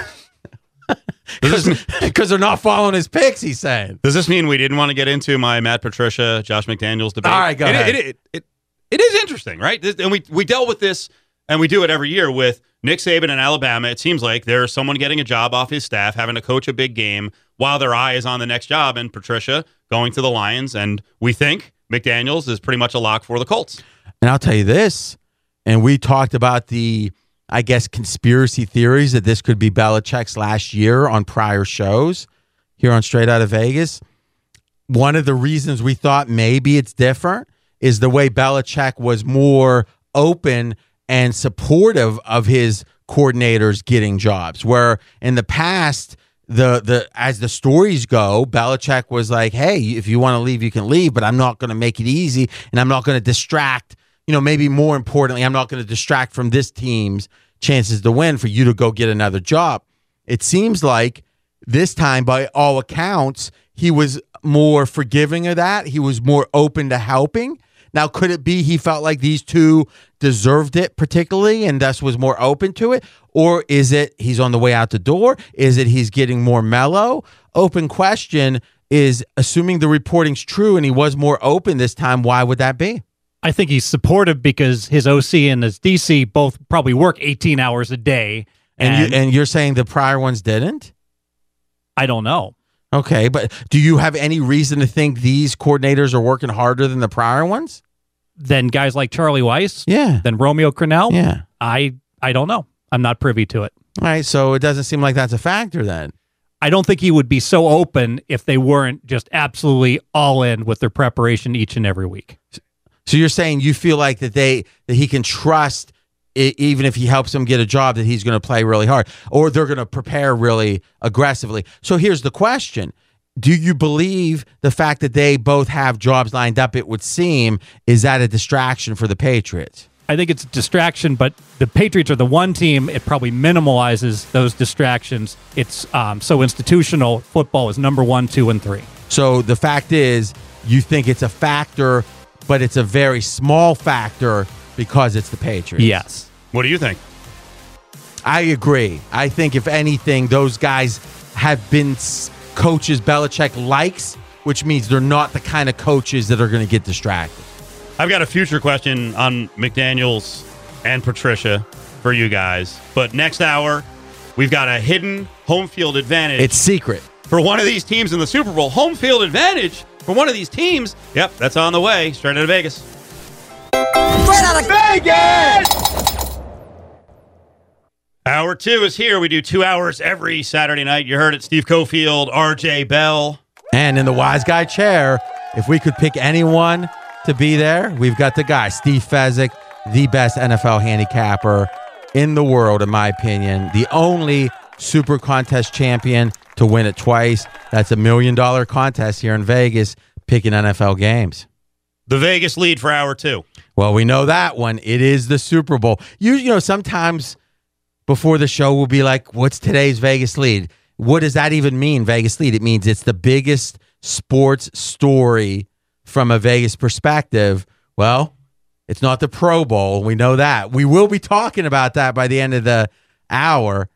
Because they're not following his picks, he's saying. Does this mean we didn't want to get into my Matt Patricia, Josh McDaniels debate? All right, go it, ahead. It, it, it, it is interesting, right? This- And we, we dealt with this, and we do it every year with Nick Saban in Alabama. It seems like there's someone getting a job off his staff, having to coach a big game while their eye is on the next job, and Patricia going to the Lions. And we think McDaniels is pretty much a lock for the Colts. And I'll tell you this, and we talked about the, I guess, conspiracy theories that this could be Belichick's last year on prior shows here on Straight Out of Vegas. One of the reasons we thought maybe it's different is the way Belichick was more open and supportive of his coordinators getting jobs. Where in the past, the the as the stories go, Belichick was like, "Hey, if you want to leave, you can leave, but I'm not going to make it easy, and I'm not going to distract. You know, maybe more importantly, I'm not going to distract from this team's chances to win for you to go get another job." It seems like this time, by all accounts, he was more forgiving of that. He was more open to helping. Now, could it be he felt like these two deserved it particularly and thus was more open to it? Or is it he's on the way out the door? Is it he's getting more mellow? Open question is assuming the reporting's true and he was more open this time, why would that be? I think he's supportive because his OC and his DC both probably work 18 hours a day. And, you, and you're saying the prior ones didn't? I don't know. Okay, but do you have any reason to think these coordinators are working harder than the prior ones? Than guys like Charlie Weis, Yeah. Than Romeo Crennel, Yeah. I I don't know. I'm not privy to it. All right, so it doesn't seem like that's a factor then. I don't think he would be so open if they weren't just absolutely all in with their preparation each and every week. So you're saying you feel like that they that he can trust even if he helps them get a job that he's going to play really hard or they're going to prepare really aggressively. So here's the question. Do you believe the fact that they both have jobs lined up it would seem is that a distraction for the Patriots? I think it's a distraction, but the Patriots are the one team it probably minimalizes those distractions. It's um, so institutional. Football is number one, two, and three. So the fact is you think it's a factor but it's a very small factor because it's the Patriots. Yes. What do you think? I agree. I think if anything, those guys have been coaches Belichick likes, which means they're not the kind of coaches that are going to get distracted. I've got a future question on McDaniels and Patricia for you guys. But next hour, we've got a hidden home field advantage. It's secret. for one of these teams in the Super Bowl. Home field advantage for one of these teams. Yep, that's on the way. Straight out of Vegas. Straight out of Vegas! Hour two is here. We do two hours every Saturday night. You heard it. Steve Cofield, RJ Bell. And in the wise guy chair, if we could pick anyone to be there, we've got the guy, Steve Fezzik, the best NFL handicapper in the world, in my opinion. The only super contest champion to win it twice. That's a million dollar contest here in Vegas, picking NFL games. The Vegas lead for hour two. Well, we know that one. It is the Super Bowl. You, you know, sometimes before the show, we'll be like, what's today's Vegas lead? What does that even mean, Vegas lead? It means it's the biggest sports story from a Vegas perspective. Well, it's not the Pro Bowl. We know that. We will be talking about that by the end of the hour.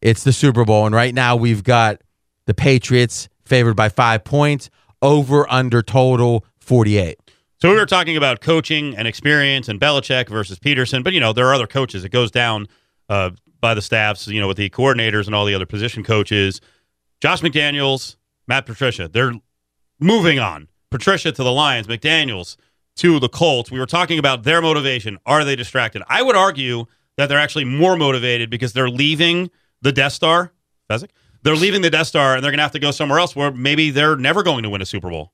It's the Super Bowl. And right now, we've got the Patriots favored by five points, over under total 48. So we were talking about coaching and experience and Belichick versus Pederson, but you know there are other coaches. It goes down uh, by the staffs, you know, with the coordinators and all the other position coaches. Josh McDaniels, Matt Patricia, they're moving on. Patricia to the Lions, McDaniels to the Colts. We were talking about their motivation. Are they distracted? I would argue that they're actually more motivated because they're leaving the Death Star. Fezzik? They're leaving the Death Star and they're going to have to go somewhere else where maybe they're never going to win a Super Bowl.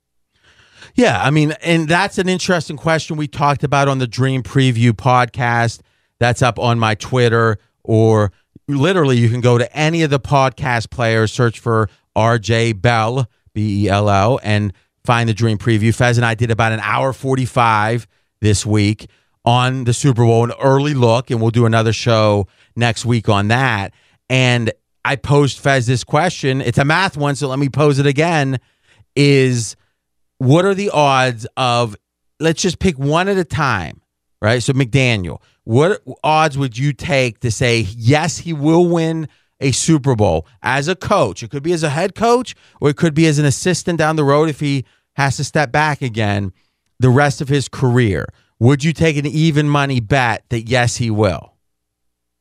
Yeah, I mean, and that's an interesting question we talked about on the Dream Preview podcast. That's up on my Twitter, or literally, you can go to any of the podcast players, search for RJ Bell, B E L O, and find the Dream Preview. Fez and I did about an hour 45 this week on the Super Bowl, an early look, and we'll do another show next week on that. And I posed Fez this question. It's a math one, so let me pose it again. Is what are the odds of let's just pick one at a time, right? So McDaniel, what odds would you take to say yes, he will win a Super Bowl as a coach? It could be as a head coach or it could be as an assistant down the road if he has to step back again the rest of his career. Would you take an even money bet that yes, he will?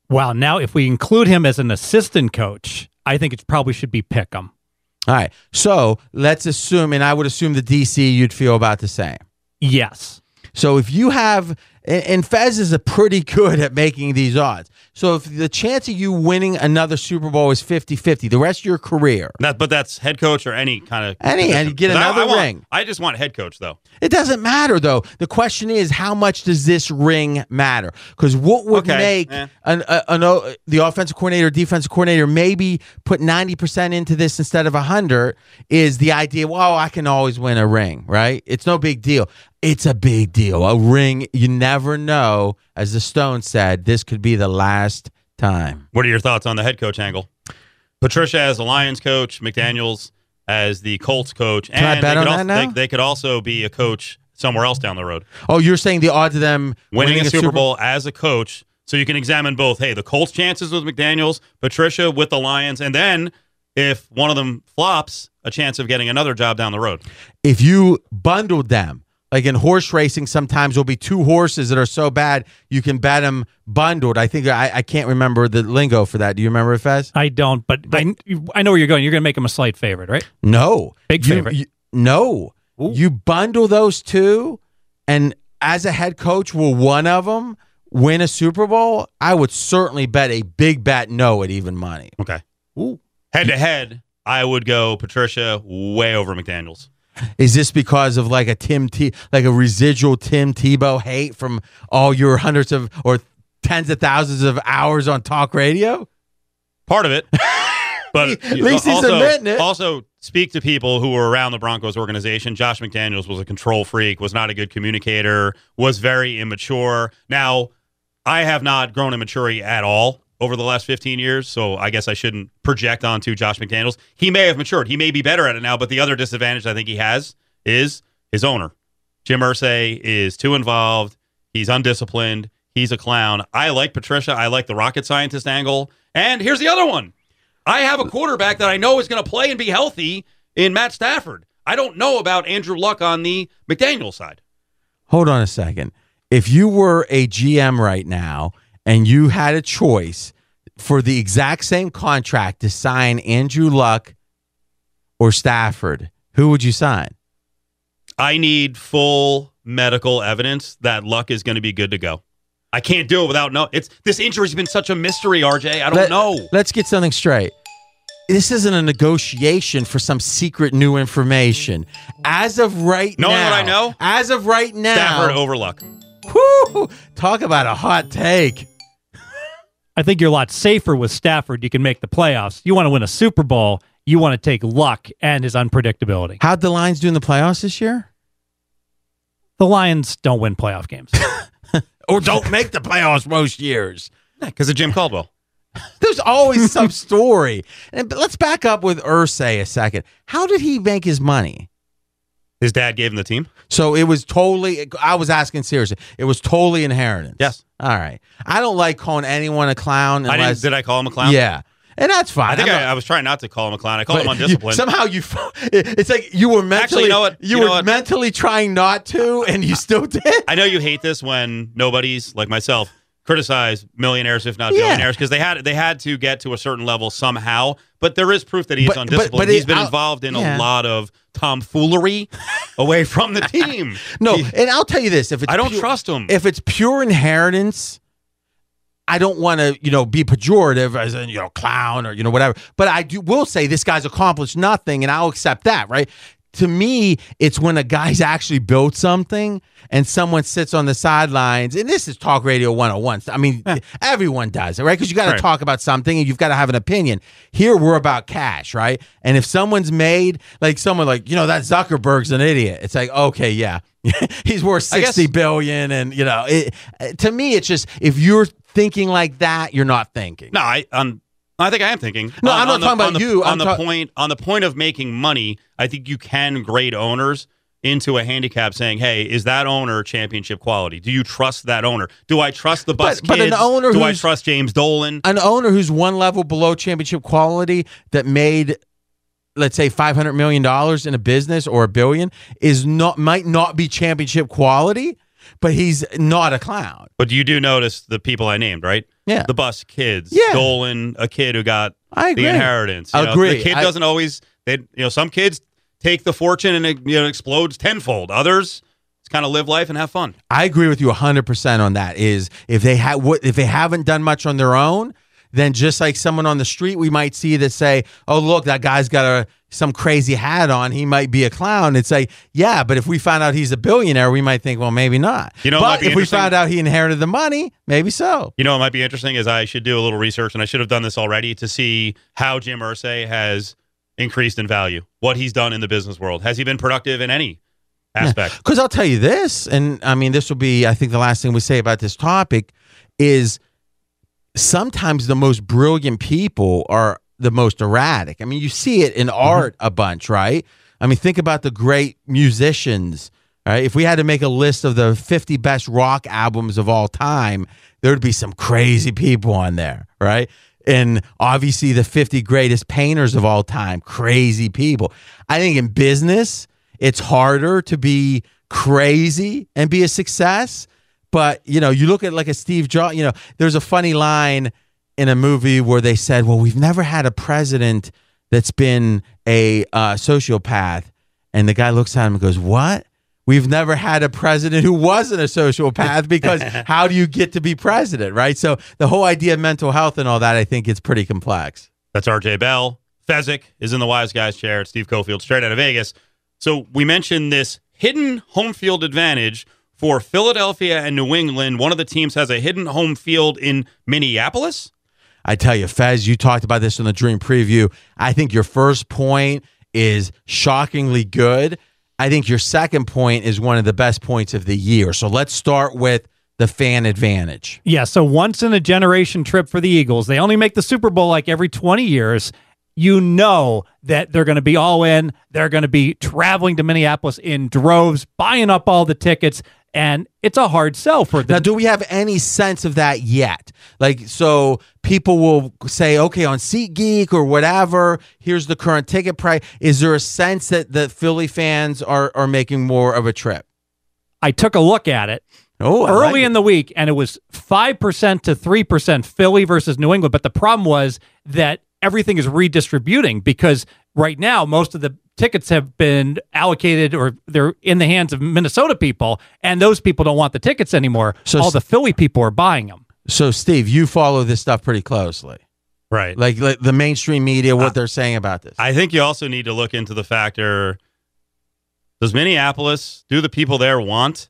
Wow. Now, if we include him as an assistant coach, I think it probably should be Pick'em. All right. So let's assume, and I would assume the DC you'd feel about the same. Yes. So if you have, and, and Fez is a pretty good at making these odds. So if the chance of you winning another Super Bowl is 50-50, the rest of your career, That, but that's head coach or any kind of Any, position. and get 'Cause I- another I want- ring. I just want head coach though. it doesn't matter though. The question is, how much does this ring matter? Because what would Okay, make eh. an, a, an, o- the offensive coordinator, defensive coordinator, maybe put ninety percent into this instead of hundred is the idea. Well, I can always win a ring, right? It's no big deal. It's a big deal. A ring, you never know. As the Stone said, this could be the last time. What are your thoughts on the head coach angle? Patricia as the Lions coach, McDaniels as the Colts coach, Can I and bet they, could on also, that now? They, they could also be a coach somewhere else down the road, Oh, you're saying the odds of them winning, a Super Bowl as a coach. So you can examine both. Hey, the Colts' chances with McDaniels, Patricia with the Lions, and then if one of them flops, a chance of getting another job down the road. if you bundled them, like in horse racing, sometimes there'll be two horses that are so bad you can bet them bundled. I think I, I can't remember the lingo for that. Do you remember it, Fez? I don't, but I, I know where you're going. You're going to make them a slight favorite, right? No, Big You- favorite. you- no, you bundle those two, and as a head coach, will one of them win a Super Bowl? I would certainly bet a big bet no at even money. Okay. Ooh. Head to head, I would go Patricia way over McDaniels. Is this because of like a Tim T, like a residual Tim Tebow hate from all your hundreds of or tens of thousands of hours on talk radio? Part of it. But At least he's also, admitting it. Also, speak to people who were around the Broncos organization. Josh McDaniels was a control freak, was not a good communicator, was very immature. Now, I have not grown in maturity at all over the last 15 years, so I guess I shouldn't project onto Josh McDaniels. He may have matured. He may be better at it now, but the other disadvantage I think he has is his owner. Jim Irsay is too involved. He's undisciplined. He's a clown. I like Patricia. I like the rocket scientist angle. And here's the other one. I have a quarterback that I know is going to play and be healthy in Matt Stafford. I don't know about Andrew Luck on the McDaniel side. Hold on a second. If you were a GM right now and you had a choice for the exact same contract to sign Andrew Luck or Stafford, who would you sign? I need full medical evidence that Luck is going to be good to go. I can't do it without no. It's this injury's been such a mystery, RJ. I don't Let- know. Let's get something straight. This isn't a negotiation for some secret new information. As of right Knowing now, what I know, as of right now, Stafford over Luck. Whew, talk about a hot take. I think you're a lot safer with Stafford. You can make the playoffs. You want to win a Super Bowl. You want to take luck and his unpredictability. How'd the Lions do in the playoffs this year? The Lions don't win playoff games. Or don't make the playoffs most years. Because of Jim Caldwell. There's always some story. And but let's back up with Irsay a second. How did he make his money? His dad gave him the team. So it was totally. I was asking seriously. It was totally inheritance. Yes. All right. I don't like calling anyone a clown. I Unless, didn't, did I call him a clown? Yeah, and that's fine. I think I, I was trying not to call him a clown. I called him but you- somehow you. It's like you were mentally. Actually, you know what? You, You know were what? mentally trying not to, and you still did. I know you hate this when nobodies like myself criticize millionaires if not billionaires because they had they had to get to a certain level somehow. But there is proof that he's But- but- undisciplined. but He's it- been I'll- involved in yeah. a lot of tomfoolery away from the team. No, He- and I'll tell you this: if it's I don't pure- trust him. If it's pure inheritance, I don't want to, you know, be pejorative as a you know clown or you know whatever. But I do will say this guy's accomplished nothing, and I'll accept that, right? To me, it's when a guy's actually built something and someone sits on the sidelines, and this is Talk Radio 101. I mean, everyone does it, right? Because you got to Right. talk about something and you've got to have an opinion. Here, we're about cash, right? And if someone's made, like someone like, you know, that Zuckerberg's an idiot, it's like, okay, yeah, he's worth I guess- sixty billion, and you know, it, to me, it's just if you're thinking like that, you're not thinking. No, I um, I think I am thinking. No, On- I'm not on the- talking about the, you. On I'm the ta- point, on the point of making money, I think you can grade owners into a handicap, saying, "Hey, is that owner championship quality? Do you trust that owner? Do I trust the Buss But- but an owner Do I trust James Dolan? An owner who's one level below championship quality that made, let's say, five hundred million dollars in a business or a billion is not might not be championship quality, but he's not a clown. But you do notice the people I named, right? Yeah. The Buss kids. Yeah. Dolan, a kid who got I agree. the inheritance. You know, Agree. the kid I- doesn't always. They, you know, some kids take the fortune and it you know explodes tenfold. Others kind of live life and have fun. I agree with you 100% on that is if they have what if they haven't done much on their own, then just like someone on the street we might see that say, "Oh, look, that guy's got a some crazy hat on, he might be a clown." It's like, "Yeah, but if we find out he's a billionaire, we might think, well, maybe not." You know, but if we found out he inherited the money, maybe so. You know, it might be interesting is I should do a little research, and I should have done this already to see how Jim Irsay has increased in value, what he's done in the business world. Has he been productive in any aspect? Because I'll tell you this, and I mean, this will be, I think, the last thing we say about this topic is sometimes the most brilliant people are the most erratic. I mean, you see it in mm-hmm. art a bunch, right? I mean, think about the great musicians. Right? If we had to make a list of the 50 best rock albums of all time, there'd be some crazy people on there, right? And obviously, the 50 greatest painters of all time, crazy people. I think in business, it's harder to be crazy and be a success. But, you know, you look at like a Steve Jobs, you know, there's a funny line in a movie where they said, well, we've never had a president that's been a uh, sociopath. And the guy looks at him and goes, what? We've never had a president who wasn't a sociopath because how do you get to be president, right? So the whole idea of mental health and all that, I think it's pretty complex. That's RJ Bell. Fezzik is in the Wise Guys chair Steve Cofield, straight out of Vegas. So we mentioned this hidden home field advantage for Philadelphia and New England. One of the teams has a hidden home field in Minneapolis. I tell you, Fez, you talked about this in the dream preview. I think your first point is shockingly good. I think your second point is one of the best points of the year. So let's start with the fan advantage. Yeah, so once in a generation trip for the Eagles. They only make the Super Bowl like every 20 years. You know that they're going to be all in. They're going to be traveling to Minneapolis in droves, buying up all the tickets, and it's a hard sell for them. Now, do we have any sense of that yet? Like, so people will say, okay, on SeatGeek or whatever, here's the current ticket price. Is there a sense that the Philly fans are are making more of a trip? I took a look at it Oh, early like in the week, and it was 5% to 3% Philly versus New England. But the problem was that everything is redistributing because right now, most of the tickets have been allocated or they're in the hands of Minnesota people, and those people don't want the tickets anymore. So all the Philly people are buying them. So, Steve, you follow this stuff pretty closely, Right. like, like the mainstream media, what they're saying about this. I think you also need to look into the factor does Minneapolis, do the people there want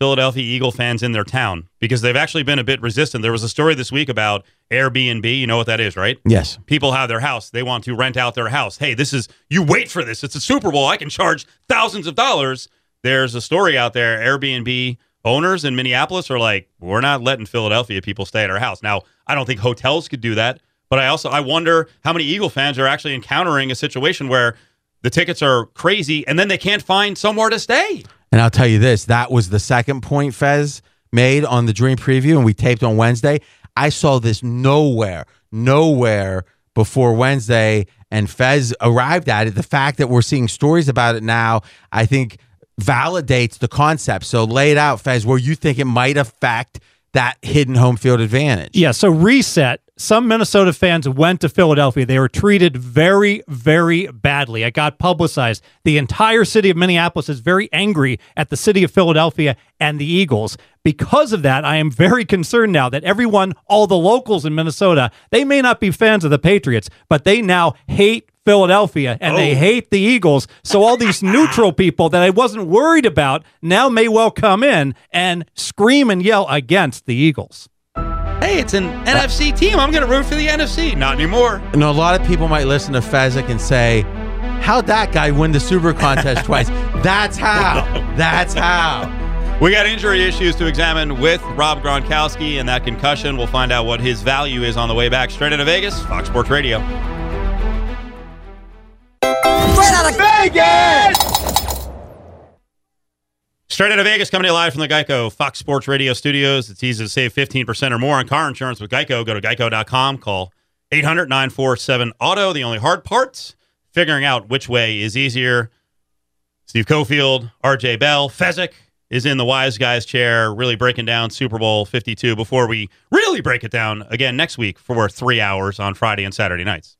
Philadelphia Eagle fans in their town? Because they've actually been a bit resistant. There was a story this week about Airbnb. You know what that is, right? yes. People have their house. They want to rent out their house. Hey, this is, you wait for this. It's a Super Bowl. I can charge thousands of dollars. There's a story out there. Airbnb owners in Minneapolis are like, we're not letting Philadelphia people stay at our house. Now, I don't think hotels could do that, but I also, I wonder how many Eagle fans are actually encountering a situation where the tickets are crazy and then they can't find somewhere to stay. And I'll tell you this that was the second point Fez made on the Dream Preview, and we taped on Wednesday. I saw this nowhere, nowhere before Wednesday, and Fez arrived at it. The fact that we're seeing stories about it now, I think, validates the concept. So lay it out, Fez, where you think it might affect that hidden home field advantage. Yeah, so reset. Some Minnesota fans went to Philadelphia. They were treated very, very badly. It got publicized. The entire city of Minneapolis is very angry at the city of Philadelphia and the Eagles. Because of that, I am very concerned now that everyone, all the locals in Minnesota, they may not be fans of the Patriots, but they now hate Philadelphia and they oh. hate the Eagles. So all these neutral people that I wasn't worried about now may well come in and scream and yell against the Eagles. Hey, it's an NFC team. I'm going to root for the NFC. Not anymore. You know, a lot of people might listen to Fezzik and say, How'd that guy win the Super Contest twice? That's how. That's how. We got injury issues to examine with Rob Gronkowski and that concussion. We'll find out what his value is on the way back. Straight into Vegas, Fox Sports Radio. Straight out of Vegas! Straight out of Vegas, coming to you live from the Geico Fox Sports Radio studios. It's easy to save 15% or more on car insurance with Geico. Go to geico.com, call 800 947 Auto. The only hard parts, figuring out which way is easier. Steve Cofield, RJ Bell, Fezzik is in the wise guy's chair, really breaking down Super Bowl 52 before we really break it down again next week for three hours on Friday and Saturday nights.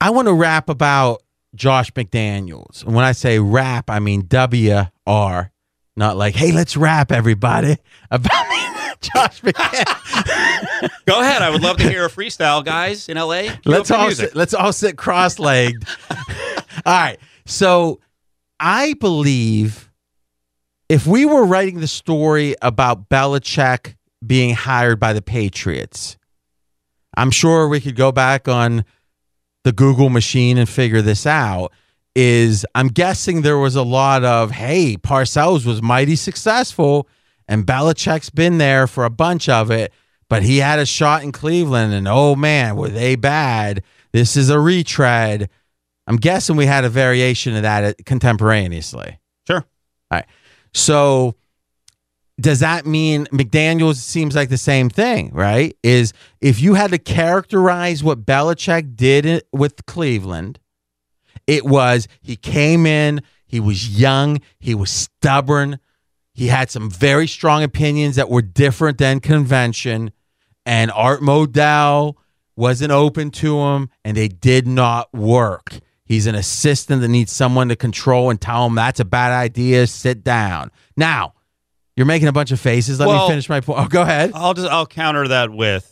I want to rap about Josh McDaniels. And when I say rap, I mean W R, not like, hey, let's rap, everybody, about Josh McDaniels. Go ahead. I would love to hear a freestyle, guys, in LA. Let's all sit, let's all sit cross-legged. all right. So I believe if we were writing the story about Belichick being hired by the Patriots, I'm sure we could go back on the Google machine and figure this out. Is I'm guessing there was a lot of, hey, Parcells was mighty successful and Belichick's been there for a bunch of it, but he had a shot in Cleveland and oh man, were they bad? This is a retread. I'm guessing we had a variation of that contemporaneously. Sure. All right. So does that mean McDaniels seems like the same thing, right? Is if you had to characterize what Belichick did with Cleveland, it was he came in, he was young, he was stubborn, he had some very strong opinions that were different than convention, and Art Modell wasn't open to him, and they did not work. He's an assistant that needs someone to control and tell him that's a bad idea. Sit down. Now, you're making a bunch of faces. Let Well- me finish my point. Oh, go ahead. I'll just I'll counter that with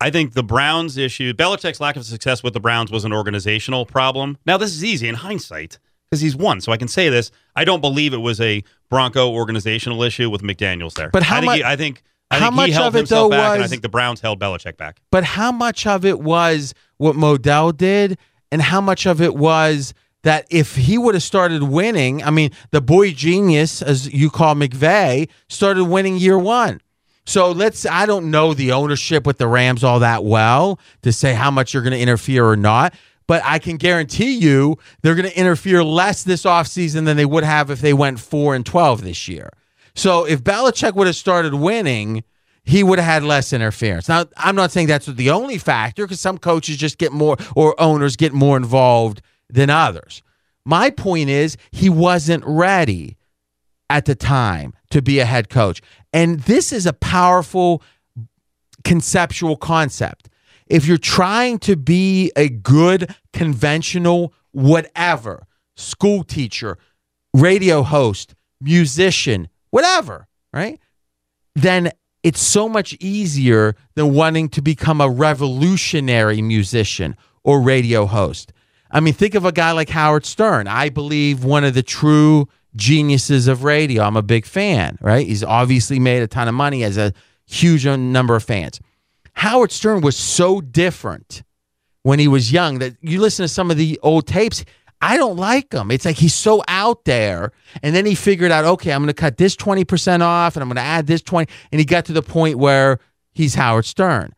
I think the Browns issue, Belichick's lack of success with the Browns was an organizational problem. Now this is easy in hindsight because he's won, so I can say this. I don't believe it was a Bronco organizational issue with McDaniel's there. But how I think mu- he, I think I how think much he held of it, though, back, and I think the Browns held Belichick back. But how much of it was what Modell did, and how much of it was that if he would have started winning, I mean, the boy genius, as you call McVay, started winning year one. So let's, I don't know the ownership with the Rams all that well to say how much you're going to interfere or not. But I can guarantee you they're going to interfere less this offseason than they would have if they went 4 and 12 this year. So if Belichick would have started winning, he would have had less interference. Now, I'm not saying that's the only factor because some coaches just get more or owners get more involved than others. My point is, he wasn't ready at the time to be a head coach. And this is a powerful conceptual concept. If you're trying to be a good, conventional, whatever, school teacher, radio host, musician, whatever, right? Then it's so much easier than wanting to become a revolutionary musician or radio host. I mean, think of a guy like Howard Stern. I believe one of the true geniuses of radio. I'm a big fan, right? He's obviously made a ton of money, has a huge number of fans. Howard Stern was so different when he was young that you listen to some of the old tapes. I don't like him. It's like he's so out there. And then he figured out, okay, I'm going to cut this 20% off and I'm going to add this 20. And he got to the point where he's Howard Stern.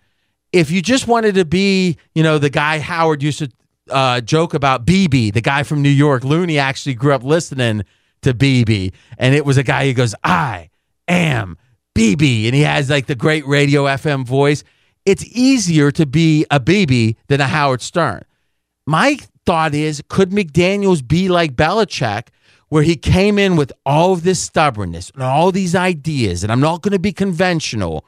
If you just wanted to be, you know, the guy Howard used to uh, joke about, BB, the guy from New York, Looney actually grew up listening to BB. And it was a guy who goes, I am BB. And he has like the great radio FM voice. It's easier to be a BB than a Howard Stern. My thought is, could McDaniels be like Belichick, where he came in with all of this stubbornness and all these ideas, and I'm not going to be conventional,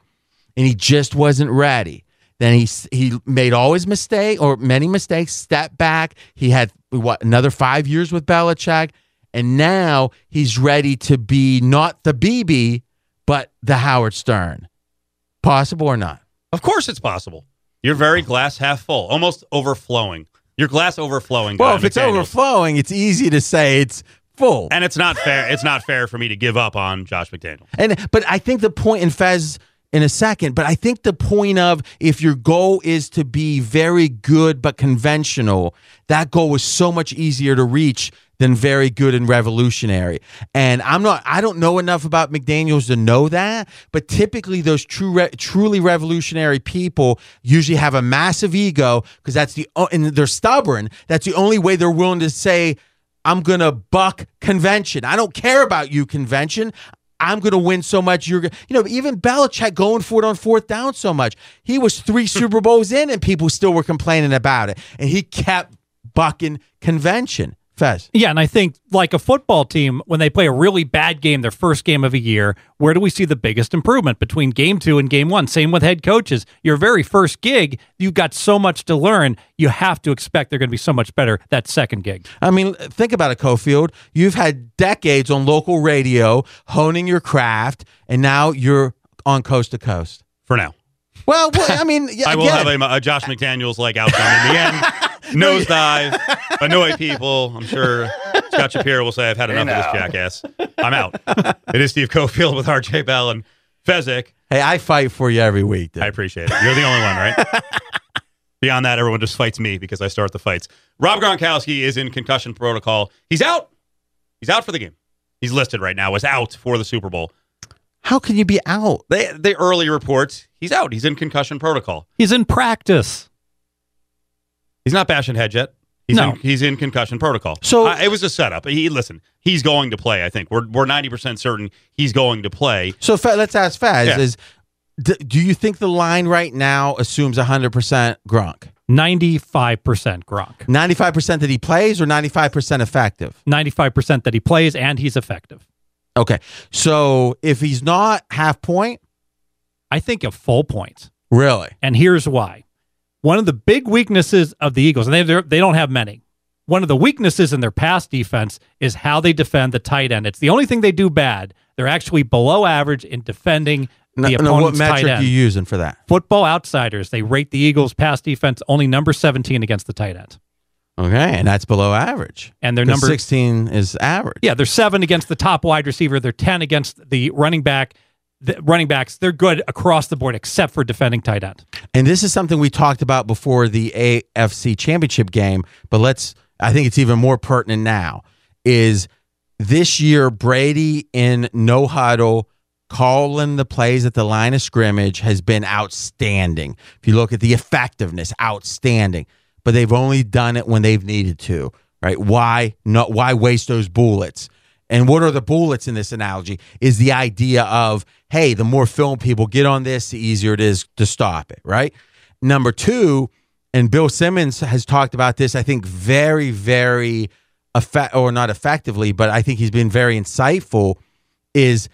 and he just wasn't ready. Then he he made all his mistake or many mistakes, Step back. He had what another five years with Belichick, and now he's ready to be not the BB, but the Howard Stern. Possible or not? Of course, it's possible. You're very glass half full, almost overflowing. Your glass overflowing. Well, if it's McDaniels. overflowing, it's easy to say it's full. and it's not fair. It's not fair for me to give up on Josh McDaniel. And but I think the point in Fez in a second, but I think the point of if your goal is to be very good but conventional, that goal is so much easier to reach than very good and revolutionary. And I'm not I don't know enough about McDaniels to know that, but typically those true re- truly revolutionary people usually have a massive ego because that's the and they're stubborn. That's the only way they're willing to say I'm going to buck convention. I don't care about you, convention. I'm going to win so much. You're, you know, even Belichick going for it on fourth down so much. He was three Super Bowls in, and people still were complaining about it, and he kept bucking convention. Fez. Yeah, and I think like a football team, when they play a really bad game, their first game of a year, where do we see the biggest improvement between game two and game one? Same with head coaches. Your very first gig, you've got so much to learn. You have to expect they're going to be so much better that second gig. I mean, think about it, Cofield. You've had decades on local radio honing your craft, and now you're on coast to coast. For now. Well, well I mean, yeah, I will again, have a, a Josh McDaniels like outcome in the end. Nosedive, annoy people. I'm sure Scott Shapiro will say, I've had enough of this jackass. I'm out. it is Steve Cofield with RJ Bell and Fezzik. Hey, I fight for you every week. Dude. I appreciate it. You're the only one, right? Beyond that, everyone just fights me because I start the fights. Rob Gronkowski is in concussion protocol. He's out. He's out for the game. He's listed right now as out for the Super Bowl. How can you be out? They, the early reports, he's out. He's in concussion protocol. He's in practice. He's not bashing head yet. He's No. in, he's in concussion protocol. So- uh, it was a setup. He listen. He's going to play. I think we're we're ninety percent certain he's going to play. So Fe- let's ask Faz: Yeah. Is d- do you think the line right now assumes 100 percent Gronk? 95% Gronk. 95 percent that he plays, or 95 percent effective? 95% that he plays and he's effective. Okay, so if he's not half point, I think a full point. really? And here's why. One of the big weaknesses of the Eagles, and they they're- don't have many. One of the weaknesses in their pass defense is how they defend the tight end. It's the only thing they do bad. They're actually below average in defending No, the no, what opponent's metric you using for that? Football Outsiders, they rate the Eagles' pass defense only number 17 against the tight end. Okay, and that's below average. And their number 16 is average. Yeah, they're seven against the top wide receiver. They're 10 against the running back. The running backs, they're good across the board except for defending tight end. And this is something we talked about before the AFC Championship game, but let's I think it's even more pertinent now is this year Brady in no huddle calling the plays at the line of scrimmage has been outstanding. If you look at the effectiveness, outstanding. But they've only done it when they've needed to, right? Why not why waste those bullets? And what are the bullets in this analogy? Is the idea of, hey, the more film people get on this, the easier it is to stop it, right? Number two, and Bill Simmons has talked about this, I think, very, very effect or not effectively, but I think he's been very insightful. Is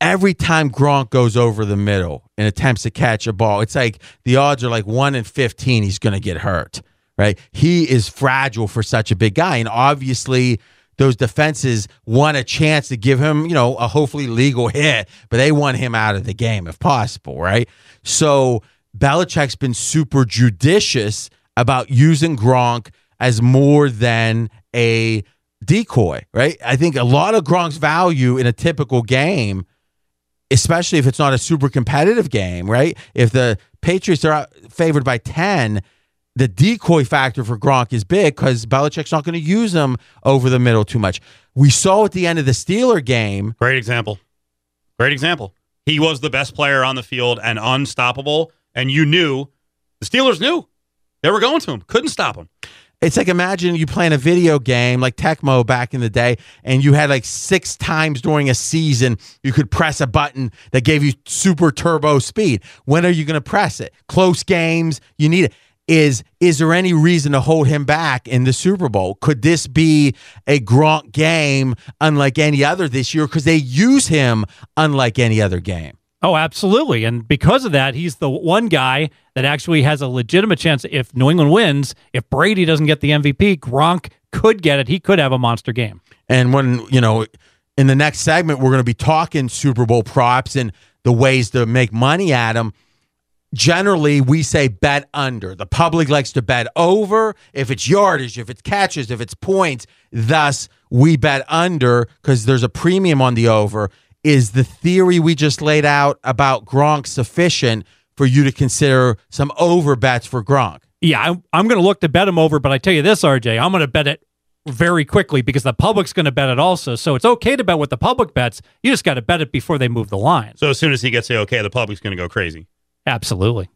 every time Gronk goes over the middle and attempts to catch a ball, it's like the odds are like one in 15 he's going to get hurt, right? He is fragile for such a big guy. And obviously, those defenses want a chance to give him, you know, a hopefully legal hit, but they want him out of the game if possible, right? So Belichick's been super judicious about using Gronk as more than a decoy, right? I think a lot of Gronk's value in a typical game, especially if it's not a super competitive game, right? If the Patriots are favored by 10, the decoy factor for Gronk is big because Belichick's not going to use him over the middle too much. We saw at the end of the Steeler game. Great example. Great example. He was the best player on the field and unstoppable. And you knew the Steelers knew they were going to him. Couldn't stop him. It's like imagine you playing a video game like Tecmo back in the day, and you had like six times during a season you could press a button that gave you super turbo speed. When are you going to press it? Close games, you need it. Is is there any reason to hold him back in the Super Bowl? Could this be a Gronk game unlike any other this year because they use him unlike any other game? Oh, absolutely. And because of that, he's the one guy that actually has a legitimate chance if New England wins, if Brady doesn't get the MVP, Gronk could get it. He could have a monster game. And when, you know, in the next segment, we're going to be talking Super Bowl props and the ways to make money at them. Generally, we say bet under. The public likes to bet over if it's yardage, if it's catches, if it's points. Thus, we bet under because there's a premium on the over. Is the theory we just laid out about Gronk sufficient for you to consider some over bets for Gronk? Yeah, I'm, I'm going to look to bet him over, but I tell you this, RJ, I'm going to bet it very quickly because the public's going to bet it also. So it's okay to bet what the public bets. You just got to bet it before they move the line. So as soon as he gets the okay, the public's going to go crazy. Absolutely.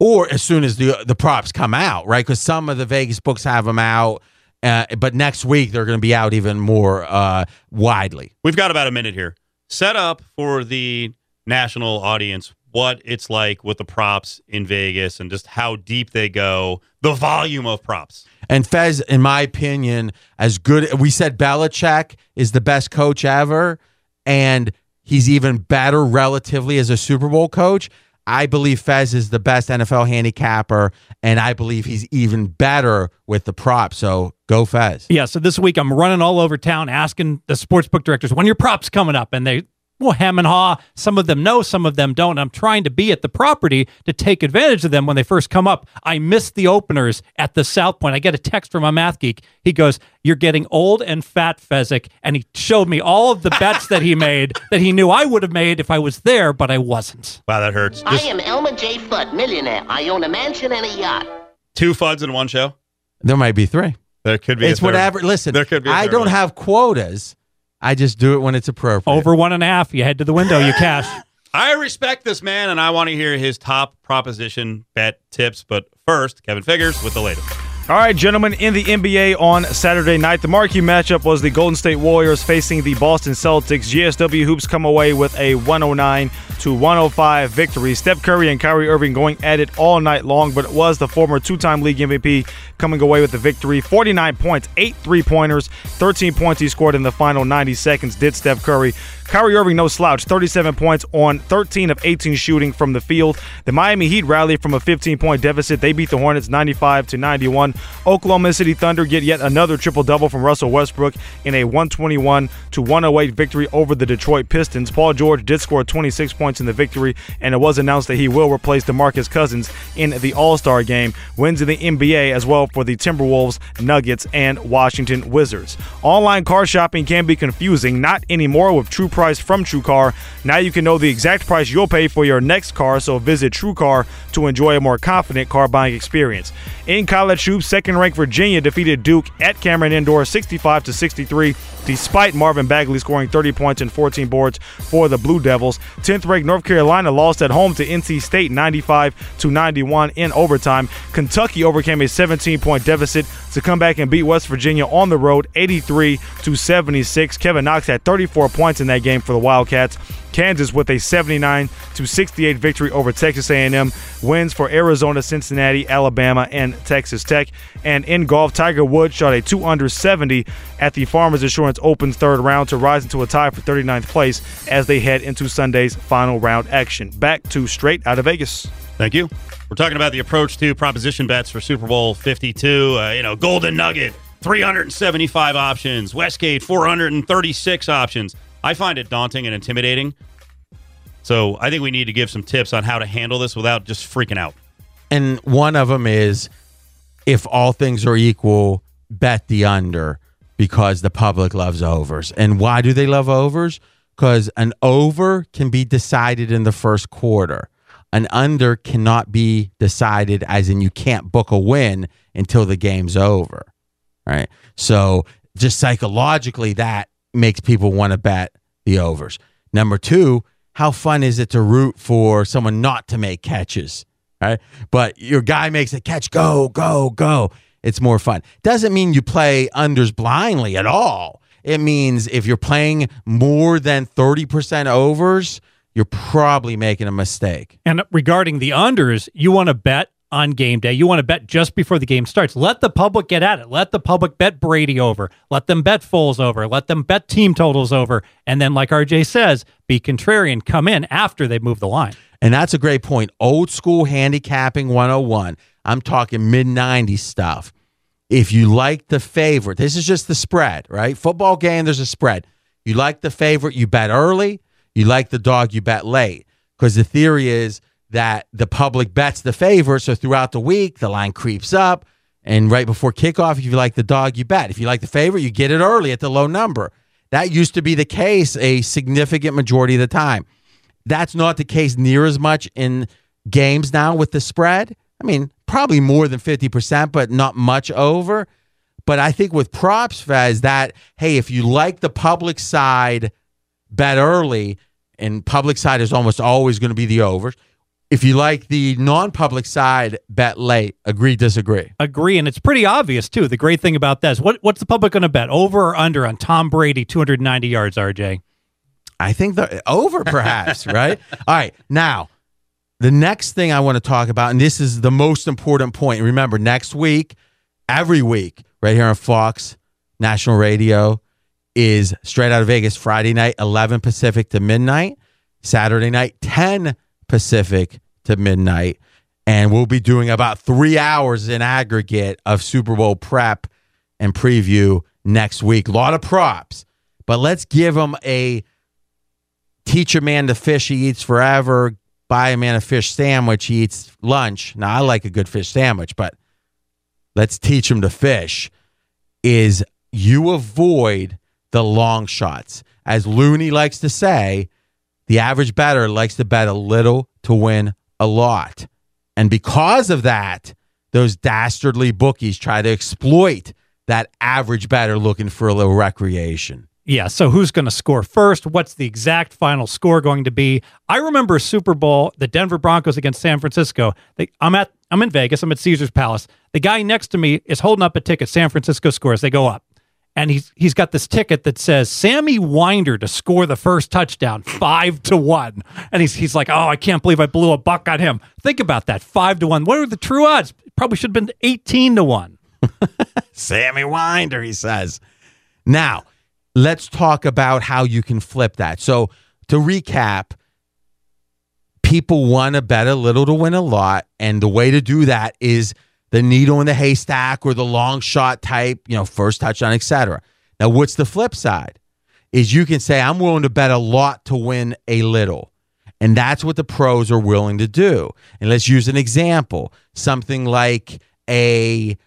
Or as soon as the the props come out, right? Because some of the Vegas books have them out, uh, but next week they're going to be out even more uh, widely. We've got about a minute here. Set up for the national audience what it's like with the props in Vegas and just how deep they go, the volume of props. And Fez, in my opinion, as good. We said Belichick is the best coach ever, and he's even better relatively as a Super Bowl coach. I believe Fez is the best NFL handicapper, and I believe he's even better with the props. So go Fez. Yeah. So this week I'm running all over town asking the sportsbook directors when your props coming up, and they well, hem and haw. Some of them know, some of them don't. I'm trying to be at the property to take advantage of them when they first come up. I missed the openers at the South Point. I get a text from a math geek. He goes, You're getting old and fat, Fezzik. And he showed me all of the bets that he made that he knew I would have made if I was there, but I wasn't. Wow, that hurts. I am Elmer J. Fudd, millionaire. I own a mansion and a yacht. Two Fudds in one show? There might be three. There could be. It's a third. whatever. Listen, There could be. I I don't have quotas. I just do it when it's appropriate. Over one and a half, you head to the window, you cash. I respect this man, and I want to hear his top proposition bet tips. But first, Kevin Figures with the latest. All right, gentlemen, in the NBA on Saturday night, the marquee matchup was the Golden State Warriors facing the Boston Celtics. GSW Hoops come away with a 109 to 105 victory. Steph Curry and Kyrie Irving going at it all night long, but it was the former two-time league MVP coming away with the victory. 49 points, 8 three-pointers, 13 points he scored in the final 90 seconds did Steph Curry. Kyrie Irving no slouch, 37 points on 13 of 18 shooting from the field. The Miami Heat rallied from a 15-point deficit. They beat the Hornets 95 to 91. Oklahoma City Thunder get yet another triple-double from Russell Westbrook in a 121 to 108 victory over the Detroit Pistons. Paul George did score 26 points in the victory, and it was announced that he will replace DeMarcus Cousins in the All-Star game. Wins in the NBA as well for the Timberwolves, Nuggets, and Washington Wizards. Online car shopping can be confusing, not anymore with True Price from TrueCar. Now you can know the exact price you'll pay for your next car, so visit TrueCar to enjoy a more confident car buying experience. In college hoops, second-ranked Virginia defeated Duke at Cameron Indoor 65 to 63 despite Marvin Bagley scoring 30 points and 14 boards for the Blue Devils. 10th ranked North Carolina lost at home to NC State 95 to 91 in overtime. Kentucky overcame a 17 point deficit to come back and beat West Virginia on the road 83 to 76. Kevin Knox had 34 points in that game for the Wildcats. Kansas with a 79 to 68 victory over Texas A&M. Wins for Arizona, Cincinnati, Alabama, and Texas Tech. And in golf, Tiger Woods shot a 2 under 70 at the Farmers Insurance Open's third round to rise into a tie for 39th place as they head into Sunday's final round action. Back to straight out of Vegas. Thank you. We're talking about the approach to proposition bets for Super Bowl 52. Uh, you know, Golden Nugget, 375 options. Westgate, 436 options. I find it daunting and intimidating. So I think we need to give some tips on how to handle this without just freaking out. And one of them is if all things are equal, bet the under because the public loves overs. And why do they love overs? Because an over can be decided in the first quarter. An under cannot be decided, as in you can't book a win until the game's over. Right. So just psychologically, that makes people want to bet the overs. Number two, how fun is it to root for someone not to make catches? Right. But your guy makes a catch, go, go, go. It's more fun. Doesn't mean you play unders blindly at all. It means if you're playing more than 30% overs, you're probably making a mistake. And regarding the unders, you want to bet on game day. You want to bet just before the game starts. Let the public get at it. Let the public bet Brady over. Let them bet Foles over. Let them bet team totals over. And then, like RJ says, be contrarian. Come in after they move the line. And that's a great point. Old school handicapping 101. I'm talking mid 90s stuff. If you like the favorite, this is just the spread, right? Football game, there's a spread. You like the favorite, you bet early. You like the dog, you bet late. Because the theory is that the public bets the favorite. So throughout the week, the line creeps up. And right before kickoff, if you like the dog, you bet. If you like the favorite, you get it early at the low number. That used to be the case a significant majority of the time. That's not the case near as much in games now with the spread. I mean, probably more than 50%, but not much over. But I think with props, Fez, that, hey, if you like the public side, bet early, and public side is almost always going to be the overs. If you like the non public side, bet late. Agree, disagree. Agree, and it's pretty obvious too. The great thing about this, what what's the public going to bet? Over or under on Tom Brady, 290 yards, RJ? I think the over, perhaps, right? All right. Now, the next thing I want to talk about, and this is the most important point. Remember, next week, every week, right here on Fox National Radio, is straight out of Vegas. Friday night, 11 Pacific to midnight. Saturday night, 10 Pacific to midnight. And we'll be doing about three hours in aggregate of Super Bowl prep and preview next week. A lot of props, but let's give them a teach a man to fish he eats forever, buy a man a fish sandwich he eats lunch. Now, I like a good fish sandwich, but let's teach him to fish. Is you avoid the long shots. As Looney likes to say, the average bettor likes to bet a little to win a lot. And because of that, those dastardly bookies try to exploit that average bettor looking for a little recreation. Yeah, so who's going to score first? What's the exact final score going to be? I remember a Super Bowl, the Denver Broncos against San Francisco. They, I'm at I'm in Vegas. I'm at Caesar's Palace. The guy next to me is holding up a ticket. San Francisco scores. They go up and he's he's got this ticket that says Sammy Winder to score the first touchdown, five to one. And he's he's like, oh, I can't believe I blew a buck on him. Think about that, five to one. What are the true odds? Probably should have been eighteen to one. Sammy Winder, he says. Now, let's talk about how you can flip that. So to recap, people want to bet a little to win a lot, and the way to do that is the needle in the haystack or the long shot type, you know, first touchdown, etc. Now, what's the flip side? Is you can say, I'm willing to bet a lot to win a little. And that's what the pros are willing to do. And let's use an example something like a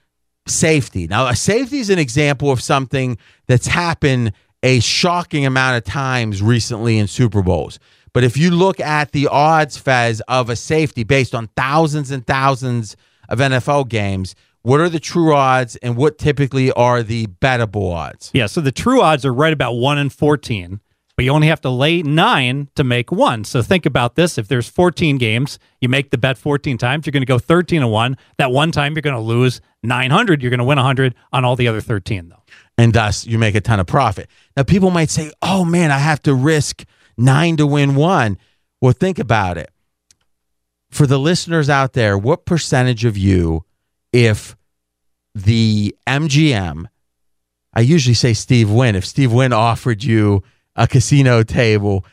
safety. Now, a safety is an example of something that's happened a shocking amount of times recently in Super Bowls. But if you look at the odds, Fez, of a safety based on thousands and thousands of NFL games, what are the true odds and what typically are the bettable odds? Yeah, so the true odds are right about 1 in 14, but you only have to lay 9 to make 1. So think about this, if there's 14 games, you make the bet 14 times, you're going to go 13 and 1. That one time you're going to lose 900, you're going to win 100 on all the other 13 though. And thus you make a ton of profit. Now people might say, "Oh man, I have to risk 9 to win 1." Well, think about it for the listeners out there, what percentage of you, if the MGM, I usually say Steve Wynn, if Steve Wynn offered you a casino table,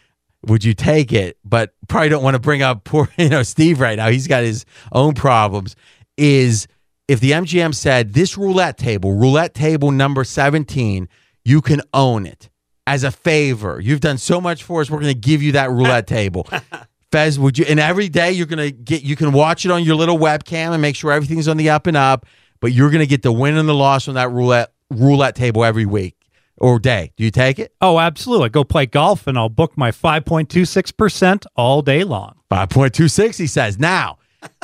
would you take it? But probably don't want to bring up poor, you know, Steve right now. He's got his own problems. Is if the MGM said this roulette table, roulette table number 17, you can own it as a favor. You've done so much for us. We're going to give you that roulette table. Fez, would you? And every day you're gonna get, you can watch it on your little webcam and make sure everything's on the up and up. But you're gonna get the win and the loss on that roulette roulette table every week or day. Do you take it? Oh, absolutely. I go play golf and I'll book my 5.26% all day long. 5.26, he says. Now,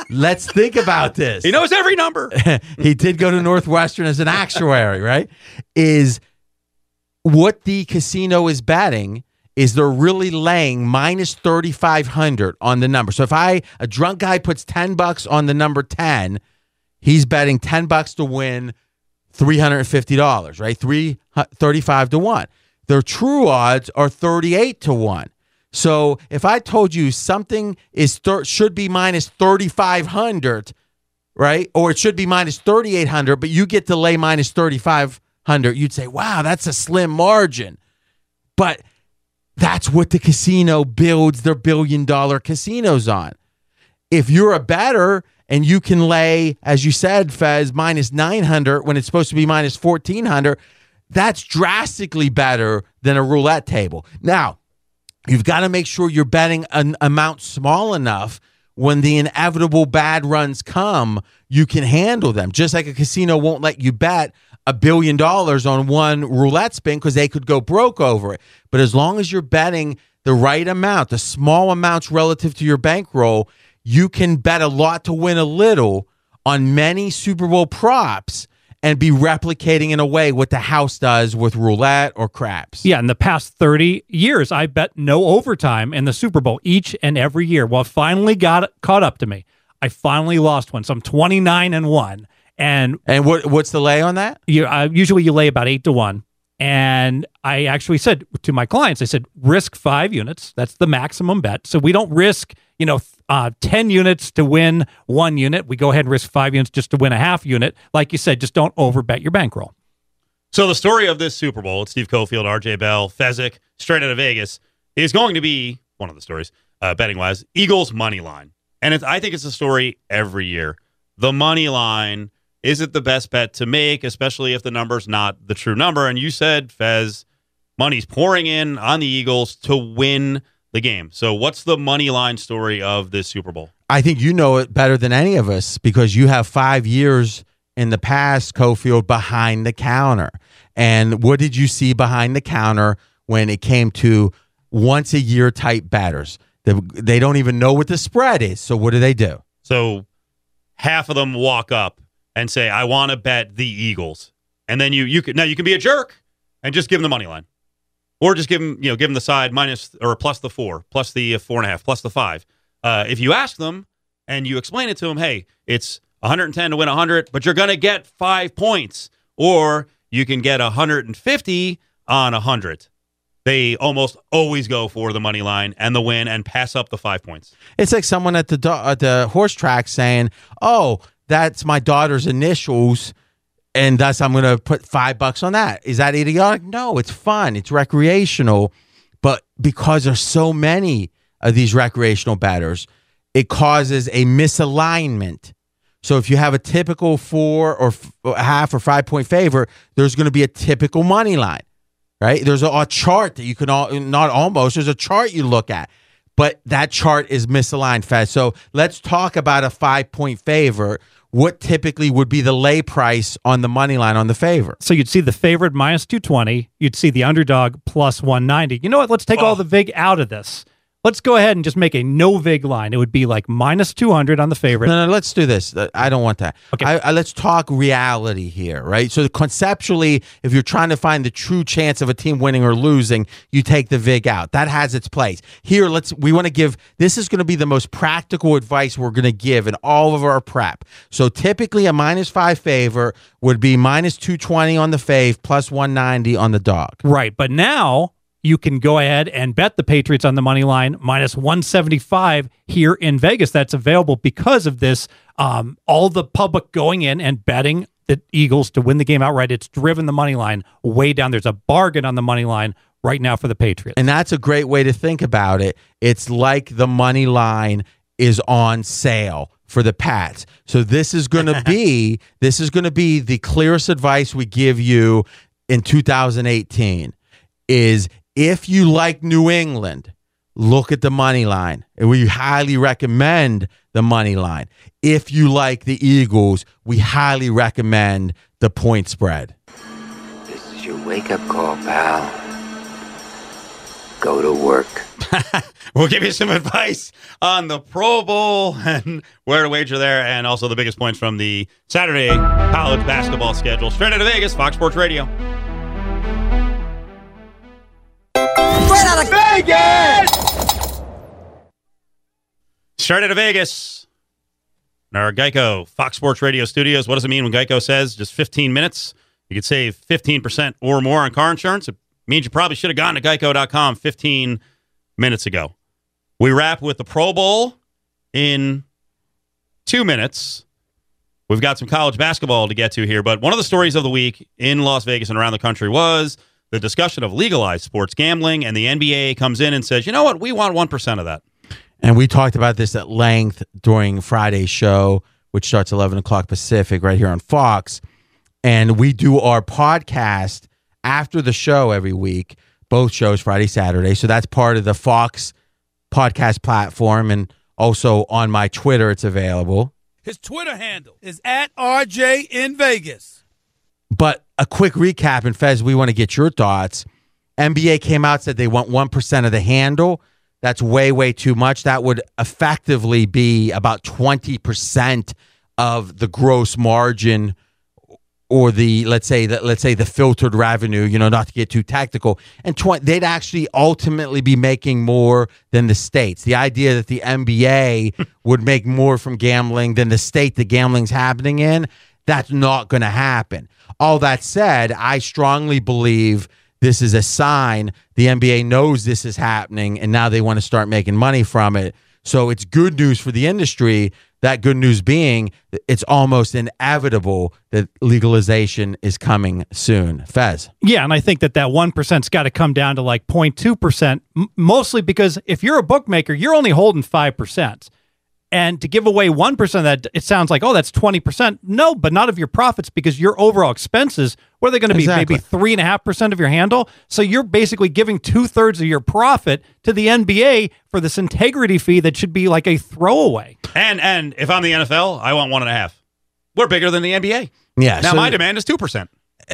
let's think about this. He knows every number. he did go to Northwestern as an actuary, right? Is what the casino is betting is they're really laying minus 3500 on the number. So if I a drunk guy puts 10 bucks on the number 10, he's betting 10 bucks to win $350, right? 335 to 1. Their true odds are 38 to 1. So if I told you something is thir- should be minus 3500, right? Or it should be minus 3,800, but you get to lay minus 3,500. You'd say, wow, that's a slim margin. But that's what the casino builds their billion dollar casinos on. If you're a better and you can lay, as you said, Fez, minus 900 when it's supposed to be minus 1,400, that's drastically bettor than a roulette table. Now, you've got to make sure you're betting an amount small enough when the inevitable bad runs come, you can handle them. Just like a casino won't let you bet a billion dollars on one roulette spin because they could go broke over it. But as long as you're betting the right amount, the small amounts relative to your bankroll, you can bet a lot to win a little on many Super Bowl props and be replicating in a way what the house does with roulette or craps. Yeah, in the past 30 years, I bet no overtime in the Super Bowl each and every year. Well, it finally got caught up to me. I finally lost one. So I'm 29 and 1. And and what what's the lay on that? You uh, usually you lay about 8 to 1. And I actually said to my clients, I said, risk five units. That's the maximum bet. So we don't risk, you know, uh, 10 units to win one unit. We go ahead and risk five units just to win a half unit. Like you said, just don't overbet your bankroll. So the story of this Super Bowl, it's Steve Cofield, RJ Bell, Fezzik, straight out of Vegas, is going to be one of the stories, uh, betting wise, Eagles money line. And it's, I think it's a story every year. The money line is it the best bet to make, especially if the number's not the true number? And you said, Fez, money's pouring in on the Eagles to win the game. So, what's the money line story of this Super Bowl? I think you know it better than any of us because you have five years in the past, Cofield, behind the counter. And what did you see behind the counter when it came to once a year type bettors? They don't even know what the spread is. So, what do they do? So, half of them walk up and say, I want to bet the Eagles. And then you you can now you can be a jerk and just give them the money line. Or just give them, you know, give them the side minus or plus the four, plus the four and a half, plus the five. Uh, if you ask them and you explain it to them, hey, it's 110 to win 100, but you're going to get five points. Or you can get 150 on 100. They almost always go for the money line and the win and pass up the five points. It's like someone at the do- at the horse track saying, "Oh, that's my daughter's initials." and thus I'm going to put five bucks on that. Is that idiotic? No, it's fun. It's recreational. But because there's so many of these recreational bettors, it causes a misalignment. So if you have a typical four or half or five point favor, there's going to be a typical money line, right? There's a, a chart that you can all, not almost, there's a chart you look at, but that chart is misaligned fast. So let's talk about a five point favor what typically would be the lay price on the money line on the favorite. So you'd see the favorite minus 220, you'd see the underdog plus 190. You know what? Let's take oh. all the VIG out of this. Let's go ahead and just make a no vig line. It would be like minus 200 on the favorite. No, no, let's do this. Uh, I don't want that. Okay. I, I, let's talk reality here, right? So, conceptually, if you're trying to find the true chance of a team winning or losing, you take the vig out. That has its place. Here, let's, we want to give, this is going to be the most practical advice we're going to give in all of our prep. So, typically, a minus five favor would be minus 220 on the fave, plus 190 on the dog. Right. But now, you can go ahead and bet the Patriots on the money line minus 175 here in Vegas. That's available because of this. Um, all the public going in and betting the Eagles to win the game outright. It's driven the money line way down. There's a bargain on the money line right now for the Patriots. And that's a great way to think about it. It's like the money line is on sale for the Pats. So this is going to be this is going to be the clearest advice we give you in 2018 is if you like New England, look at the money line. We highly recommend the money line. If you like the Eagles, we highly recommend the point spread. This is your wake up call, pal. Go to work. we'll give you some advice on the Pro Bowl and where to wager there, and also the biggest points from the Saturday college basketball schedule. Straight out of Vegas, Fox Sports Radio. Vegas! Straight out of Vegas. In our Geico Fox Sports Radio studios. What does it mean when Geico says just 15 minutes? You could save 15% or more on car insurance. It means you probably should have gone to geico.com 15 minutes ago. We wrap with the Pro Bowl in two minutes. We've got some college basketball to get to here, but one of the stories of the week in Las Vegas and around the country was the discussion of legalized sports gambling, and the NBA comes in and says, you know what, we want 1% of that. And we talked about this at length during Friday's show, which starts 11 o'clock Pacific right here on Fox. And we do our podcast after the show every week, both shows, Friday, Saturday. So that's part of the Fox podcast platform. And also on my Twitter, it's available. His Twitter handle is at RJ in Vegas. But a quick recap, and Fez, we want to get your thoughts. NBA came out said they want one percent of the handle. That's way, way too much. That would effectively be about twenty percent of the gross margin, or the let's say that let's say the filtered revenue. You know, not to get too tactical. And 20, they'd actually ultimately be making more than the states. The idea that the NBA would make more from gambling than the state the gambling's happening in. That's not going to happen. All that said, I strongly believe this is a sign the NBA knows this is happening and now they want to start making money from it. So it's good news for the industry. That good news being it's almost inevitable that legalization is coming soon. Fez. Yeah, and I think that that 1%'s got to come down to like 0.2%, mostly because if you're a bookmaker, you're only holding 5%. And to give away 1% of that, it sounds like, oh, that's 20%. No, but not of your profits because your overall expenses, what are they going to be? Exactly. Maybe 3.5% of your handle? So you're basically giving two thirds of your profit to the NBA for this integrity fee that should be like a throwaway. And and if I'm the NFL, I want one and a half. We're bigger than the NBA. Yeah. Now so my demand is two percent.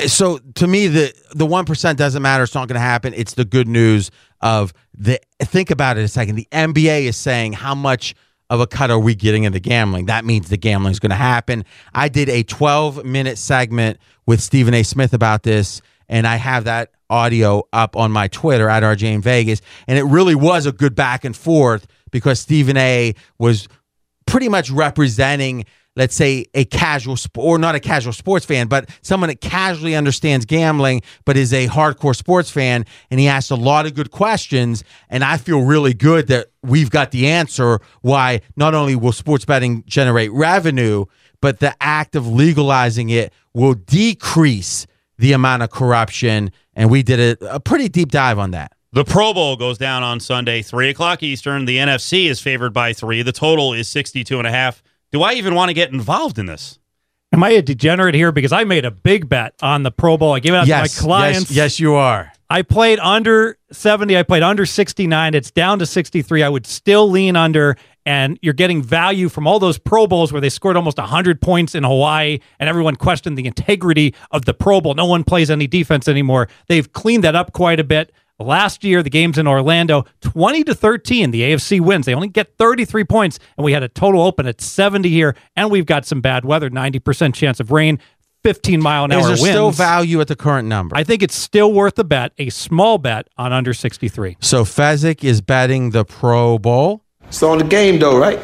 so to me the the 1% doesn't matter it's not going to happen it's the good news of the think about it a second the nba is saying how much of a cut are we getting into gambling? That means the gambling is going to happen. I did a 12 minute segment with stephen a. Smith about this and i have that audio up on my twitter at rj in vegas and it really was a good back and forth because stephen a. was pretty much representing let's say a casual sp- or not a casual sports fan but someone that casually understands gambling but is a hardcore sports fan and he asked a lot of good questions and i feel really good that we've got the answer why not only will sports betting generate revenue but the act of legalizing it will decrease the amount of corruption and we did a, a pretty deep dive on that The Pro Bowl goes down on Sunday, three o'clock Eastern. The NFC is favored by three. The total is 62 and a half. Do I even want to get involved in this? Am I a degenerate here? Because I made a big bet on the Pro Bowl. I gave it out yes to my clients. yes yes you are I played under 70. I played under 69. It's down to 63. I would still lean under, and you're getting value from all those Pro Bowls where they scored almost 100 points in Hawaii, and everyone questioned the integrity of the Pro Bowl. No one plays any defense anymore. They've cleaned that up quite a bit. Last year, the games in Orlando, 20 to 13, the AFC wins. They only get 33 points, and we had a total open at 70 here, and we've got some bad weather, 90% chance of rain, 15 mile an hour is there winds. still value at the current number I think it's still worth a bet, a small bet on under 63. So Fezzik is betting the Pro Bowl. It's on the game, though, right?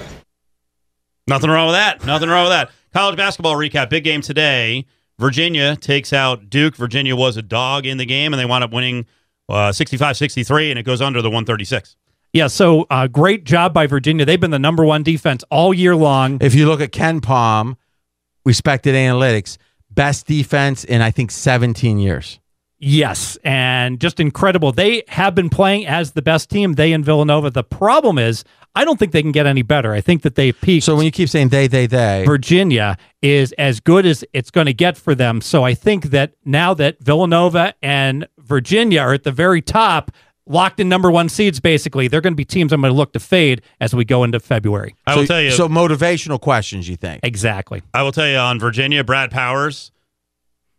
Nothing wrong with that. Nothing wrong with that. College basketball recap. Big game today. Virginia takes out Duke. Virginia was a dog in the game, and they wound up winning uh, 65-63, and it goes under the 136. Yeah, so uh, great job by Virginia. They've been the number one defense all year long. If you look at KenPom, respected analytics, best defense in I think 17 years. Yes, and just incredible. They have been playing as the best team, they and Villanova. The problem is, I don't think they can get any better. I think that they've peaked. So when you keep saying they, they, they, Virginia is as good as it's going to get for them. So I think that now that Villanova and Virginia are at the very top, locked in number one seeds, basically, they're going to be teams I'm going to look to fade as we go into February. I will tell you. So motivational questions, you think? Exactly. I will tell you on Virginia, Brad Powers,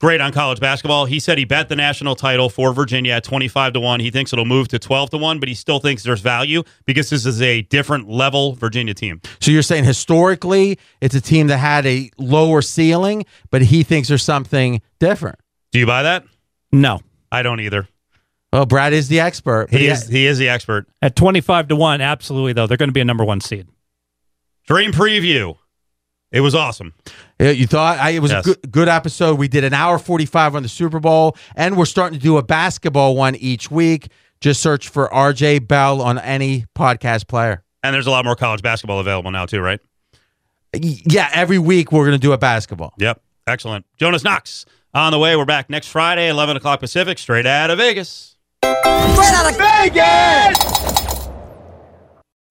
great on college basketball. He said he bet the national title for Virginia at 25 to 1. He thinks it'll move to 12 to 1, but he still thinks there's value because this is a different level Virginia team. So you're saying historically it's a team that had a lower ceiling, but he thinks there's something different. Do you buy that? No. I don't either. Well, Brad is the expert. He is he is the expert. At 25 to 1, absolutely, though. They're going to be a number one seed. Dream preview. It was awesome. Yeah, you thought I, it was Yes. a good, good episode. We did an hour 45 on the Super Bowl, and we're starting to do a basketball one each week. Just search for RJ Bell on any podcast player. And there's a lot more college basketball available now too, right? Yeah, every week we're going to do a basketball. Yep. Excellent. Jonas Knox on the way. We're back next Friday, 11 o'clock Pacific, straight out of Vegas. Out of Vegas!